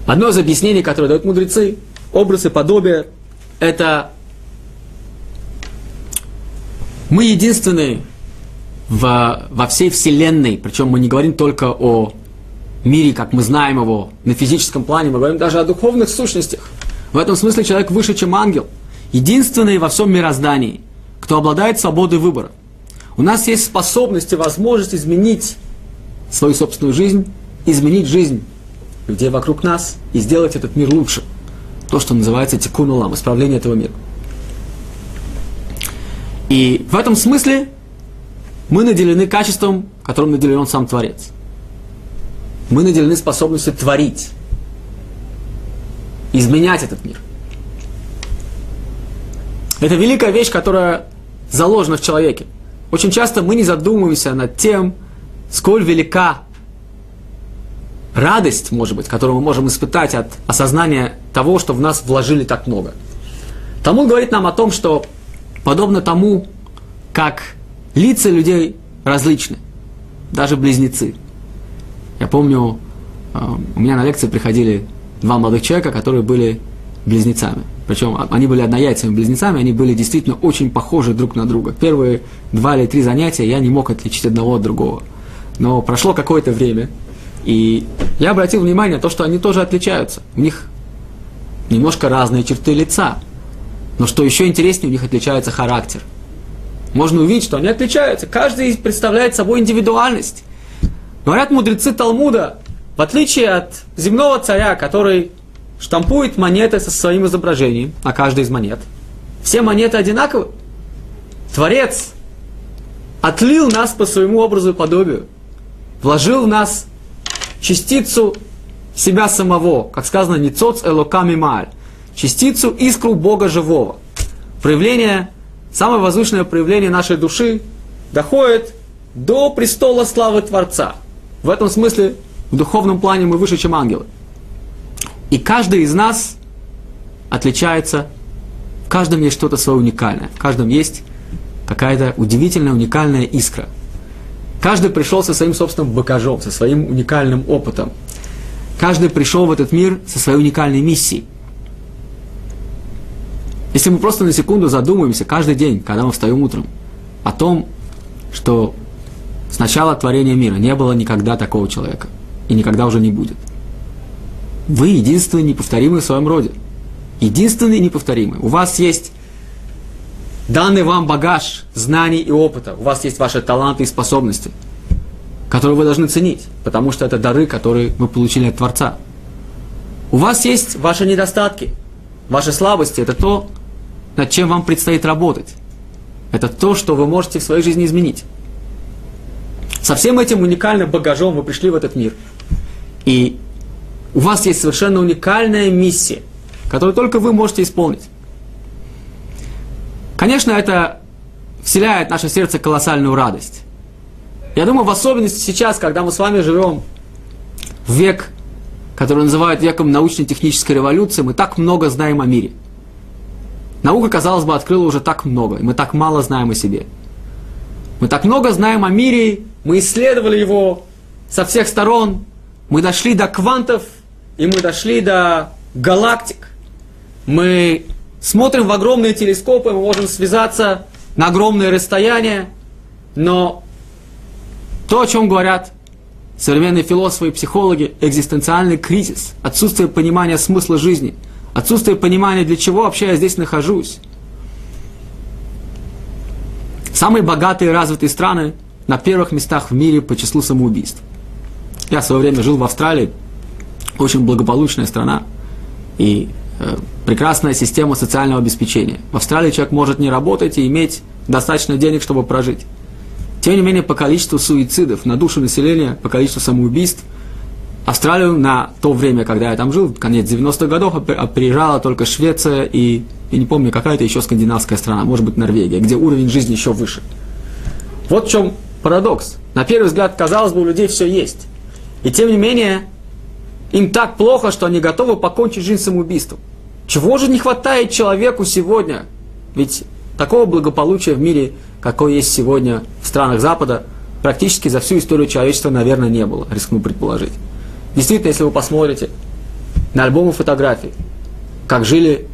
[SPEAKER 1] Одно из объяснений, которое дают мудрецы, образ и подобие, это мы единственные в, во всей Вселенной, причем мы не говорим только о мире, как мы знаем его, на физическом плане, мы говорим даже о духовных сущностях – в этом смысле человек выше, чем ангел. Единственный во всем мироздании, кто обладает свободой выбора. У нас есть способность и возможность изменить свою собственную жизнь, изменить жизнь людей вокруг нас и сделать этот мир лучше. То, что называется тикун улам, исправление этого мира. И в этом смысле мы наделены качеством, которым наделен сам Творец. Мы наделены способностью творить изменять этот мир. Это великая вещь, которая заложена в человеке. Очень часто мы не задумываемся над тем, сколь велика радость, может быть, которую мы можем испытать от осознания того, что в нас вложили так много. Талмуд говорит нам о том, что подобно тому, как лица людей различны, даже близнецы. Я помню, э, у меня на лекции приходили два молодых человека, которые были близнецами.
[SPEAKER 2] Причем они были однояйцами близнецами, они были действительно очень похожи друг на друга. Первые два или три занятия я не мог отличить одного от другого. Но прошло какое-то время, и я обратил внимание на то, что они тоже отличаются. У них немножко разные черты лица. Но что еще интереснее, у них отличается характер. Можно увидеть, что они отличаются. Каждый представляет собой индивидуальность. Говорят мудрецы Талмуда, в отличие от земного царя, который штампует монеты со своим изображением на каждой из монет, все монеты одинаковы. Творец отлил нас по своему образу и подобию, вложил в нас частицу себя самого, как сказано, «Ницоц элоками маль», частицу искру Бога живого. Проявление, самое возвышенное проявление нашей души доходит до престола славы Творца. В этом смысле, в духовном плане мы выше, чем ангелы. И каждый из нас отличается, в каждом есть что-то свое уникальное, в каждом есть какая-то удивительная, уникальная искра. Каждый пришел со своим собственным багажом, со своим уникальным опытом. Каждый пришел в этот мир со своей уникальной миссией. Если мы просто на секунду задумаемся каждый день, когда мы встаем утром, о том, что с начала творения мира не было никогда такого человека, и никогда уже не будет. Вы единственный неповторимый в своем роде. Единственный неповторимый. У вас есть данный вам багаж знаний и опыта. У вас есть ваши таланты и способности, которые вы должны ценить, потому что это дары, которые вы получили от Творца. У вас есть ваши недостатки, ваши слабости. Это то, над чем вам предстоит работать. Это то, что вы можете в своей жизни изменить. Со всем этим уникальным багажом вы пришли в этот мир. И у вас есть совершенно уникальная миссия, которую только вы можете исполнить. Конечно, это вселяет в наше сердце колоссальную радость. Я думаю, в особенности сейчас, когда мы с вами живем в век, который называют веком научно-технической революции, мы так много знаем о мире. Наука, казалось бы, открыла уже так много, и мы так мало знаем о себе. Мы так много знаем о мире, мы исследовали его со всех сторон, мы дошли до квантов, и мы дошли до галактик. Мы смотрим в огромные телескопы, мы можем связаться на огромные расстояния, но то, о чем говорят современные философы и психологи, экзистенциальный кризис, отсутствие понимания смысла жизни, отсутствие понимания, для чего вообще я здесь нахожусь. Самые богатые и развитые страны на первых местах в мире по числу самоубийств. Я в свое время жил в Австралии, очень благополучная страна и прекрасная система социального обеспечения. В Австралии человек может не работать и иметь достаточно денег, чтобы прожить. Тем не менее, по количеству суицидов на душу населения, по количеству самоубийств, Австралию на то время, когда я там жил, конец 90-х годов, приезжала только Швеция и, я не помню, какая-то еще скандинавская страна, может быть, Норвегия, где уровень жизни еще выше. Вот в чем парадокс. На первый взгляд, казалось бы, у людей все есть. И тем не менее, им так плохо, что они готовы покончить жизнь самоубийством. Чего же не хватает человеку сегодня? Ведь такого благополучия в мире, какое есть сегодня в странах Запада, практически за всю историю человечества, наверное, не было, рискну предположить. Действительно, если вы посмотрите на альбомы фотографий, как жили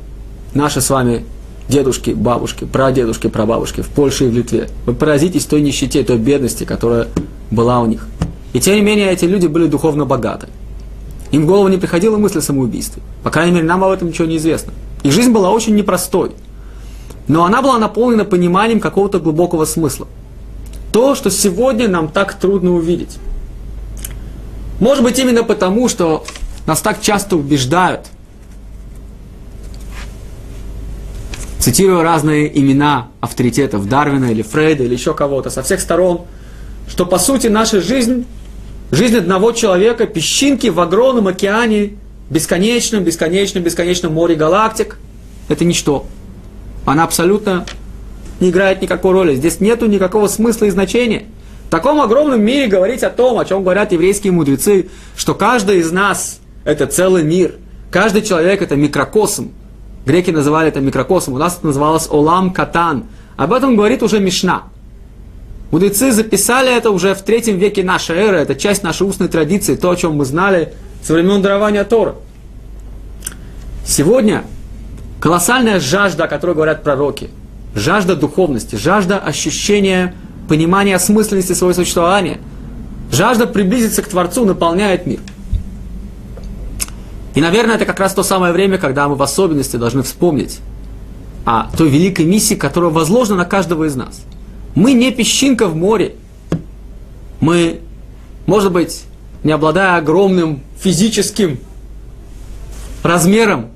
[SPEAKER 2] наши с вами дедушки, бабушки, прадедушки, прабабушки в Польше и в Литве, вы поразитесь той нищете, той бедности, которая была у них. И тем не менее, эти люди были духовно богаты. Им в голову не приходила мысль о самоубийстве. По крайней мере, нам об этом ничего не известно. Их жизнь была очень непростой. Но она была наполнена пониманием какого-то глубокого смысла. То, что сегодня нам так трудно увидеть. Может быть, именно потому, что нас так часто убеждают, цитируя разные имена авторитетов Дарвина или Фрейда или еще кого-то со всех сторон, что по сути наша жизнь Жизнь одного человека, песчинки в огромном океане, бесконечном, бесконечном, бесконечном море галактик, это ничто. Она абсолютно не играет никакой роли. Здесь нету никакого смысла и значения. В таком огромном мире говорить о том, о чем говорят еврейские мудрецы, что каждый из нас – это целый мир. Каждый человек – это микрокосм. Греки называли это микрокосм. У нас это называлось Олам Катан. Об этом говорит уже Мишна. Мудрецы записали это уже в третьем веке нашей эры, это часть нашей устной традиции, то, о чем мы знали со времен дарования Тора. Сегодня колоссальная жажда, о которой говорят пророки, жажда духовности, жажда ощущения, понимания осмысленности своего существования, жажда приблизиться к Творцу наполняет мир. И, наверное, это как раз то самое время, когда мы в особенности должны вспомнить о той великой миссии, которая возложена на каждого из нас. Мы не песчинка в море. Мы, может быть, не обладая огромным физическим размером,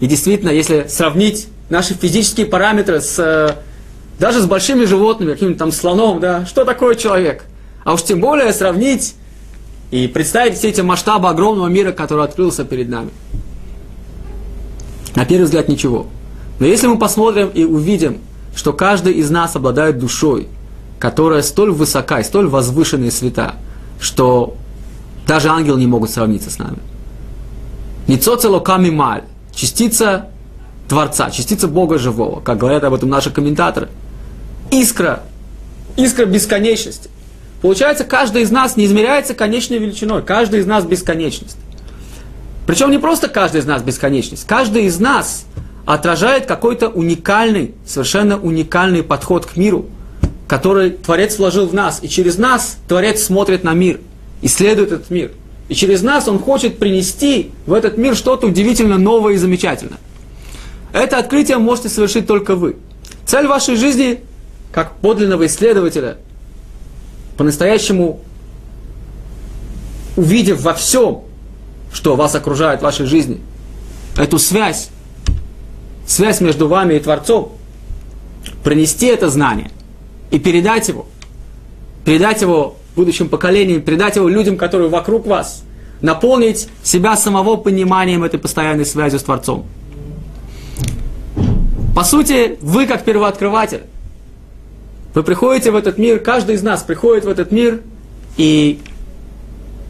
[SPEAKER 2] и действительно, если сравнить наши физические параметры с, э, даже с большими животными, каким-нибудь там слоном, да, что такое человек? А уж тем более сравнить и представить все эти масштабы огромного мира, который открылся перед нами. На первый взгляд ничего. Но если мы посмотрим и увидим, что каждый из нас обладает душой, которая столь высока и столь возвышенная и свята, что даже ангелы не могут сравниться с нами. Ницо целоками маль, частица Творца, частица Бога живого, как говорят об этом наши комментаторы. Искра, искра бесконечности. Получается, каждый из нас не измеряется конечной величиной, каждый из нас бесконечность. Причем не просто каждый из нас бесконечность, каждый из нас отражает какой-то уникальный, совершенно уникальный подход к миру, который Творец вложил в нас. И через нас Творец смотрит на мир, исследует этот мир. И через нас Он хочет принести в этот мир что-то удивительно новое и замечательное. Это открытие можете совершить только вы. Цель вашей жизни, как подлинного исследователя, по-настоящему увидев во всем, что вас окружает в вашей жизни, эту связь, связь между вами и Творцом, принести это знание и передать его, передать его будущим поколениям, передать его людям, которые вокруг вас, наполнить себя самого пониманием этой постоянной связи с Творцом. По сути, вы как первооткрыватель, вы приходите в этот мир, каждый из нас приходит в этот мир, и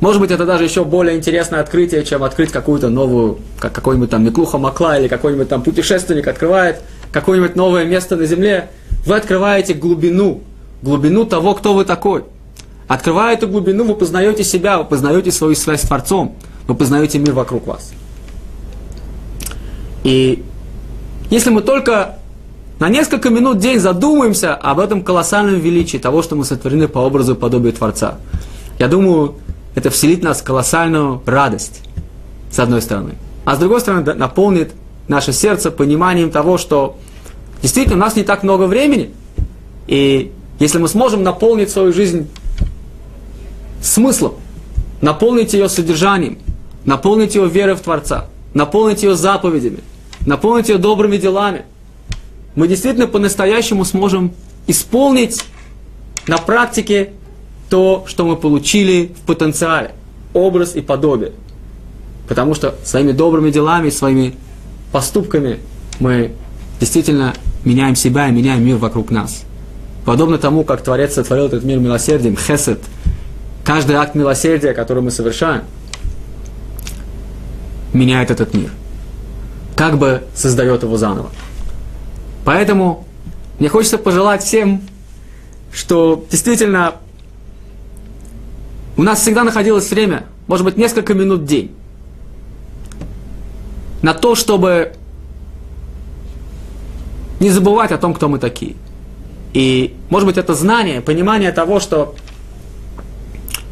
[SPEAKER 2] может быть это даже еще более интересное открытие, чем открыть какую-то новую, как какой-нибудь там Миклуха Макла или какой-нибудь там путешественник открывает какое-нибудь новое место на земле. Вы открываете глубину, глубину того, кто вы такой. Открывая эту глубину, вы познаете себя, вы познаете свою связь с Творцом, вы познаете мир вокруг вас. И если мы только на несколько минут в день задумаемся об этом колоссальном величии того, что мы сотворены по образу и подобию Творца, я думаю, это вселит в нас колоссальную радость, с одной стороны. А с другой стороны, наполнит наше сердце пониманием того, что действительно у нас не так много времени, и если мы сможем наполнить свою жизнь смыслом, наполнить ее содержанием, наполнить ее верой в Творца, наполнить ее заповедями, наполнить ее добрыми делами, мы действительно по-настоящему сможем исполнить на практике то, что мы получили в потенциале, образ и подобие. Потому что своими добрыми делами, своими поступками мы действительно меняем себя и меняем мир вокруг нас. Подобно тому, как Творец сотворил этот мир милосердием, хесед, каждый акт милосердия, который мы совершаем, меняет этот мир. Как бы создает его заново. Поэтому мне хочется пожелать всем, что действительно у нас всегда находилось время, может быть, несколько минут в день, на то, чтобы не забывать о том, кто мы такие. И, может быть, это знание, понимание того, что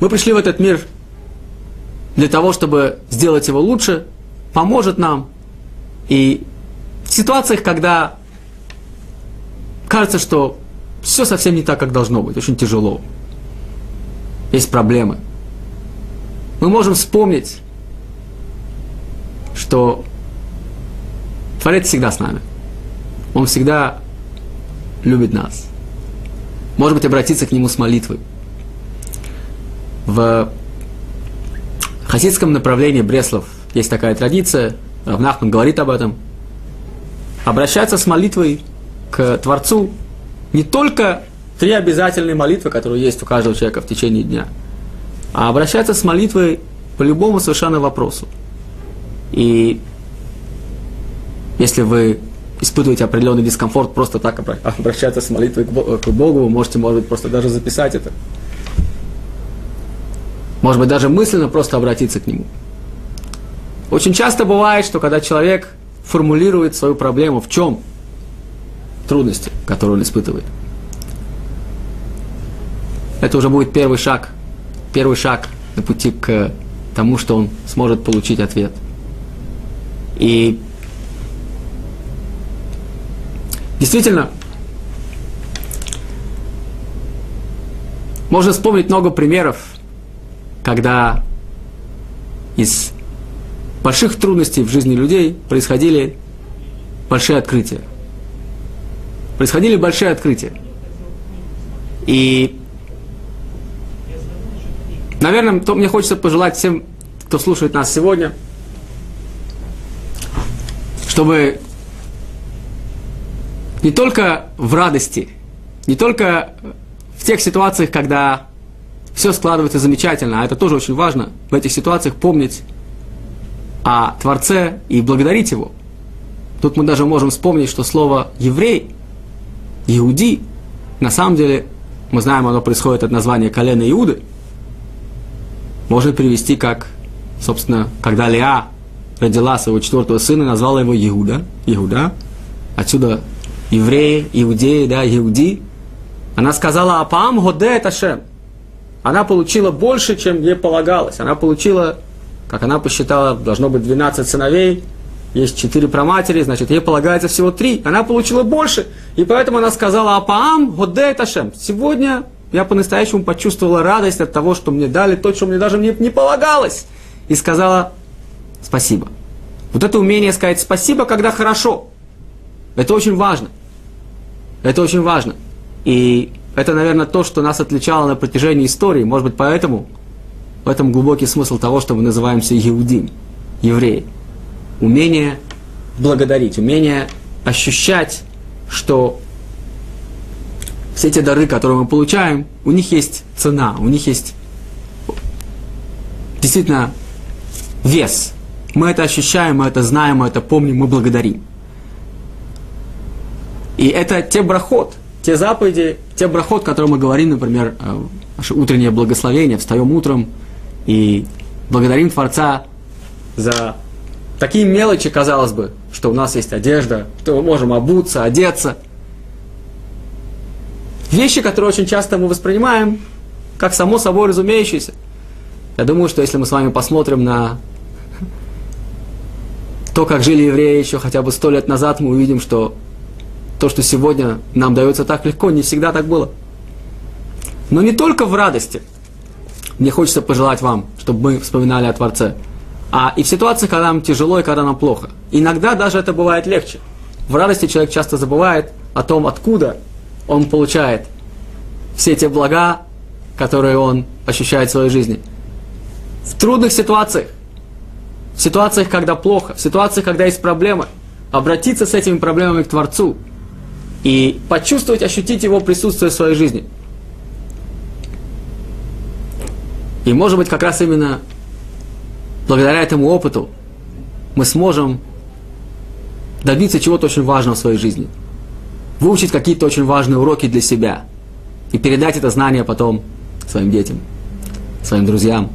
[SPEAKER 2] мы пришли в этот мир для того, чтобы сделать его лучше, поможет нам. И в ситуациях, когда кажется, что все совсем не так, как должно быть, очень тяжело. Есть проблемы. Мы можем вспомнить, что Творец всегда с нами. Он всегда любит нас. Может быть, обратиться к Нему с молитвой. В хасидском направлении Бреслов есть такая традиция, Равнахман говорит об этом, обращаться с молитвой к Творцу не только три обязательные молитвы, которые есть у каждого человека в течение дня, а обращаться с молитвой по любому совершенно вопросу. И если вы испытываете определенный дискомфорт, просто так обращаться с молитвой к Богу, вы можете, может быть, просто даже записать это. Может быть, даже мысленно просто обратиться к Нему. Очень часто бывает, что когда человек формулирует свою проблему, в чем трудности, которые он испытывает. Это уже будет первый шаг, первый шаг на пути к тому, что он сможет получить ответ. И действительно, можно вспомнить много примеров, когда из больших трудностей в жизни людей происходили большие открытия. Происходили большие открытия. И, наверное, то мне хочется пожелать всем, кто слушает нас сегодня, чтобы не только в радости, не только в тех ситуациях, когда все складывается замечательно, а это тоже очень важно, в этих ситуациях помнить о Творце и благодарить Его. Тут мы даже можем вспомнить, что слово «еврей», «иуди», на самом деле, мы знаем, оно происходит от названия колена Иуды, можно перевести как, собственно, когда Леа родила своего четвертого сына, назвала его Иуда, Иуда, отсюда евреи, иудеи, да, иуди. Она сказала, Апаам годе это шем. Она получила больше, чем ей полагалось. Она получила как она посчитала, должно быть 12 сыновей, есть четыре проматери, значит, ей полагается всего три. Она получила больше, и поэтому она сказала, Апаам, Годей Ташем, сегодня я по-настоящему почувствовала радость от того, что мне дали то, что мне даже не, не полагалось. И сказала спасибо. Вот это умение сказать спасибо, когда хорошо. Это очень важно. Это очень важно. И это, наверное, то, что нас отличало на протяжении истории. Может быть, поэтому в этом глубокий смысл того, что мы называемся иудим, евреи. Умение благодарить, умение ощущать, что все эти дары, которые мы получаем, у них есть цена, у них есть действительно вес. Мы это ощущаем, мы это знаем, мы это помним, мы благодарим. И это те брахот, те заповеди, те брахот, которые мы говорим, например, э, наше утреннее благословение, встаем утром, и благодарим Творца за такие мелочи, казалось бы, что у нас есть одежда, что мы можем обуться, одеться. Вещи, которые очень часто мы воспринимаем как само собой разумеющиеся. Я думаю, что если мы с вами посмотрим на то, как жили евреи еще хотя бы сто лет назад, мы увидим, что то, что сегодня нам дается так легко, не всегда так было. Но не только в радости – мне хочется пожелать вам, чтобы мы вспоминали о Творце. А и в ситуациях, когда нам тяжело и когда нам плохо. Иногда даже это бывает легче. В радости человек часто забывает о том, откуда он получает все те блага, которые он ощущает в своей жизни. В трудных ситуациях, в ситуациях, когда плохо, в ситуациях, когда есть проблемы, обратиться с этими проблемами к Творцу и почувствовать, ощутить его присутствие в своей жизни – И может быть как раз именно благодаря этому опыту мы сможем добиться чего-то очень важного в своей жизни. Выучить какие-то очень важные уроки для себя. И передать это знание потом своим детям, своим друзьям.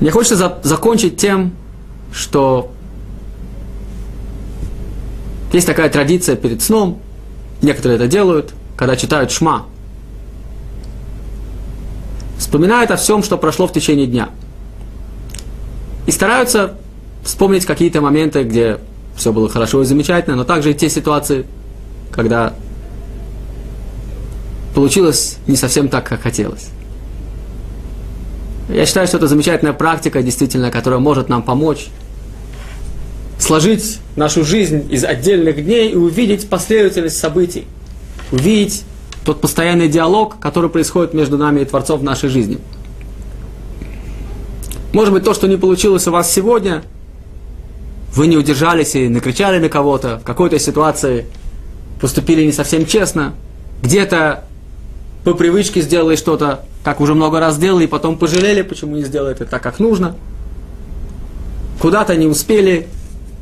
[SPEAKER 2] Мне хочется за- закончить тем, что есть такая традиция перед сном, некоторые это делают, когда читают Шма, вспоминают о всем, что прошло в течение дня. И стараются вспомнить какие-то моменты, где все было хорошо и замечательно, но также и те ситуации, когда получилось не совсем так, как хотелось. Я считаю, что это замечательная практика, действительно, которая может нам помочь сложить нашу жизнь из отдельных дней и увидеть последовательность событий – увидеть тот постоянный диалог, который происходит между нами и Творцом в нашей жизни. Может быть, то, что не получилось у вас сегодня, вы не удержались и накричали на кого-то, в какой-то ситуации поступили не совсем честно, где-то по привычке сделали что-то, как уже много раз сделали, и потом пожалели, почему не сделали это так, как нужно. Куда-то не успели,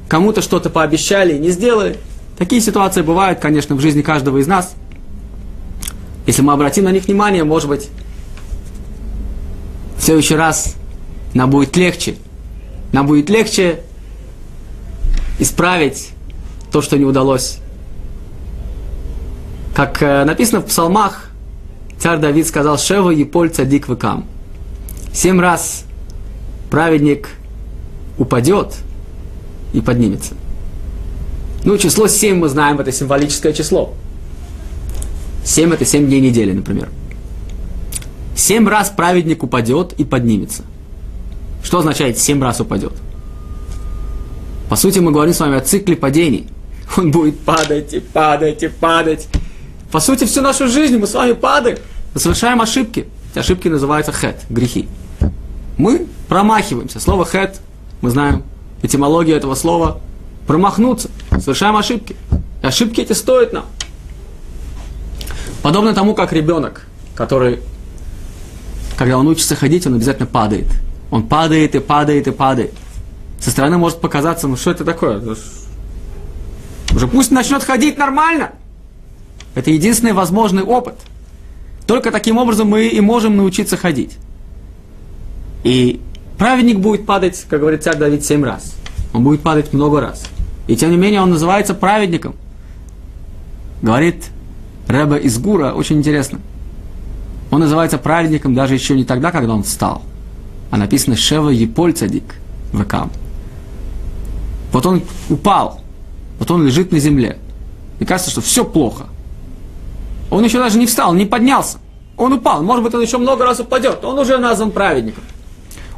[SPEAKER 2] кому-то что-то пообещали и не сделали – Такие ситуации бывают, конечно, в жизни каждого из нас. Если мы обратим на них внимание, может быть, в следующий раз нам будет легче. Нам будет легче исправить то, что не удалось. Как э, написано в псалмах, царь Давид сказал «Шева еполь цадик векам». Семь раз праведник упадет и поднимется. Ну, число 7 мы знаем, это символическое число. 7 это 7 дней недели, например. Семь раз праведник упадет и поднимется. Что означает семь раз упадет? По сути, мы говорим с вами о цикле падений. Он будет падать и падать и падать. По сути, всю нашу жизнь мы с вами падаем. Совершаем ошибки. Эти ошибки называются хет, грехи. Мы промахиваемся. Слово хет, мы знаем этимологию этого слова, промахнуться. Совершаем ошибки. И ошибки эти стоят нам. Подобно тому, как ребенок, который, когда он учится ходить, он обязательно падает. Он падает и падает и падает. Со стороны может показаться, ну что это такое? Уже пусть начнет ходить нормально. Это единственный возможный опыт. Только таким образом мы и можем научиться ходить. И праведник будет падать, как говорит царь Давид, семь раз. Он будет падать много раз. И тем не менее он называется праведником. Говорит Рэба из Гура, очень интересно. Он называется праведником даже еще не тогда, когда он встал. А написано Шева Еполь Цадик Векам. Вот он упал, вот он лежит на земле. И кажется, что все плохо. Он еще даже не встал, не поднялся. Он упал. Может быть, он еще много раз упадет. Он уже назван праведником.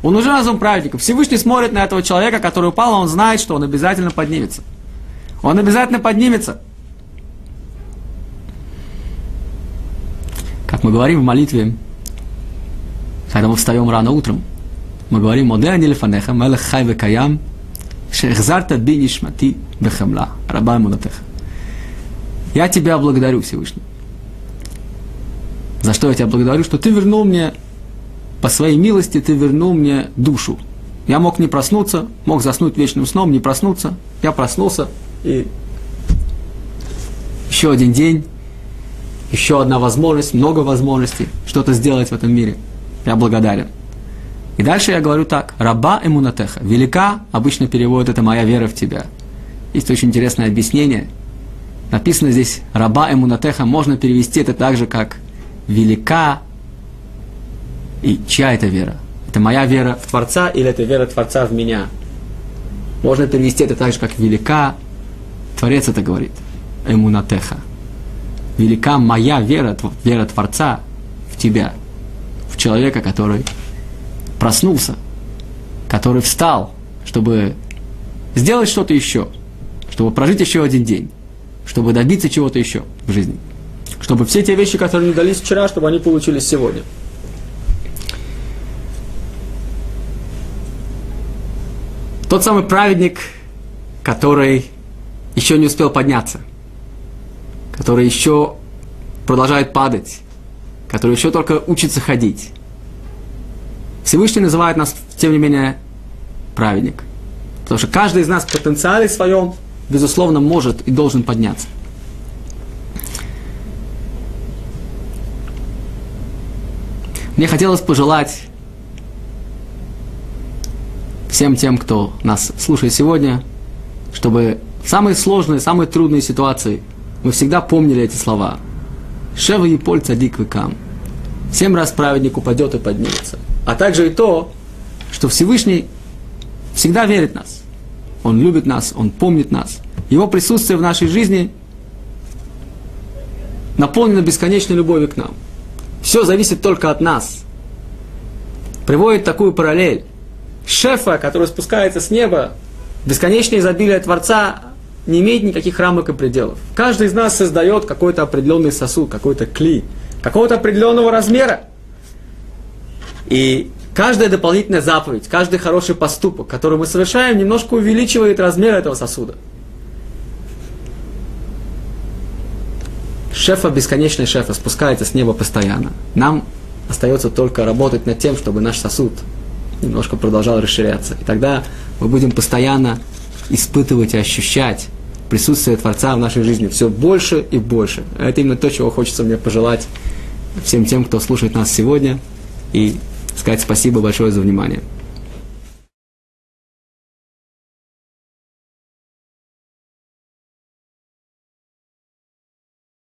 [SPEAKER 2] Он уже назван праведником. Всевышний смотрит на этого человека, который упал, а он знает, что он обязательно поднимется. Он обязательно поднимется. Как мы говорим в молитве, когда мы встаем рано утром, мы говорим «Моде анилифанеха, мелех хай векаям, шехзарта би нишмати бехемла, раба мунатеха». Я тебя благодарю, Всевышний. За что я тебя благодарю? Что ты вернул мне, по своей милости, ты вернул мне душу. Я мог не проснуться, мог заснуть вечным сном, не проснуться. Я проснулся, и еще один день, еще одна возможность, много возможностей что-то сделать в этом мире. Я благодарен. И дальше я говорю так. Раба эмунатеха. Велика, обычно переводят это моя вера в тебя. Есть очень интересное объяснение. Написано здесь раба эмунатеха. Можно перевести это так же, как велика и чья это вера? Это моя вера в Творца или это вера Творца в меня? Можно перевести это так же, как велика. Творец это говорит. Эмунатеха. Велика моя вера, вера Творца в тебя, в человека, который проснулся, который встал, чтобы сделать что-то еще, чтобы прожить еще один день, чтобы добиться чего-то еще в жизни. Чтобы все те вещи, которые не дались вчера, чтобы они получились сегодня. Тот самый праведник, который еще не успел подняться, который еще продолжает падать, который еще только учится ходить. Всевышний называет нас, тем не менее, праведник. Потому что каждый из нас в потенциале своем, безусловно, может и должен подняться. Мне хотелось пожелать всем тем, кто нас слушает сегодня, чтобы в самые сложные, самые трудные ситуации мы всегда помнили эти слова. Шева и поль цадик векам. Семь раз праведник упадет и поднимется. А также и то, что Всевышний всегда верит в нас. Он любит нас, Он помнит нас. Его присутствие в нашей жизни наполнено бесконечной любовью к нам – все зависит только от нас. Приводит такую параллель. Шефа, который спускается с неба, бесконечное изобилие Творца не имеет никаких рамок и пределов. Каждый из нас создает какой-то определенный сосуд, какой-то кли, какого-то определенного размера. И каждая дополнительная заповедь, каждый хороший поступок, который мы совершаем, немножко увеличивает размер этого сосуда. шефа, бесконечный шефа, спускается с неба постоянно. Нам остается только работать над тем, чтобы наш сосуд немножко продолжал расширяться. И тогда мы будем постоянно испытывать и ощущать присутствие Творца в нашей жизни все больше и больше. Это именно то, чего хочется мне пожелать всем тем, кто слушает нас сегодня, и сказать спасибо большое за внимание.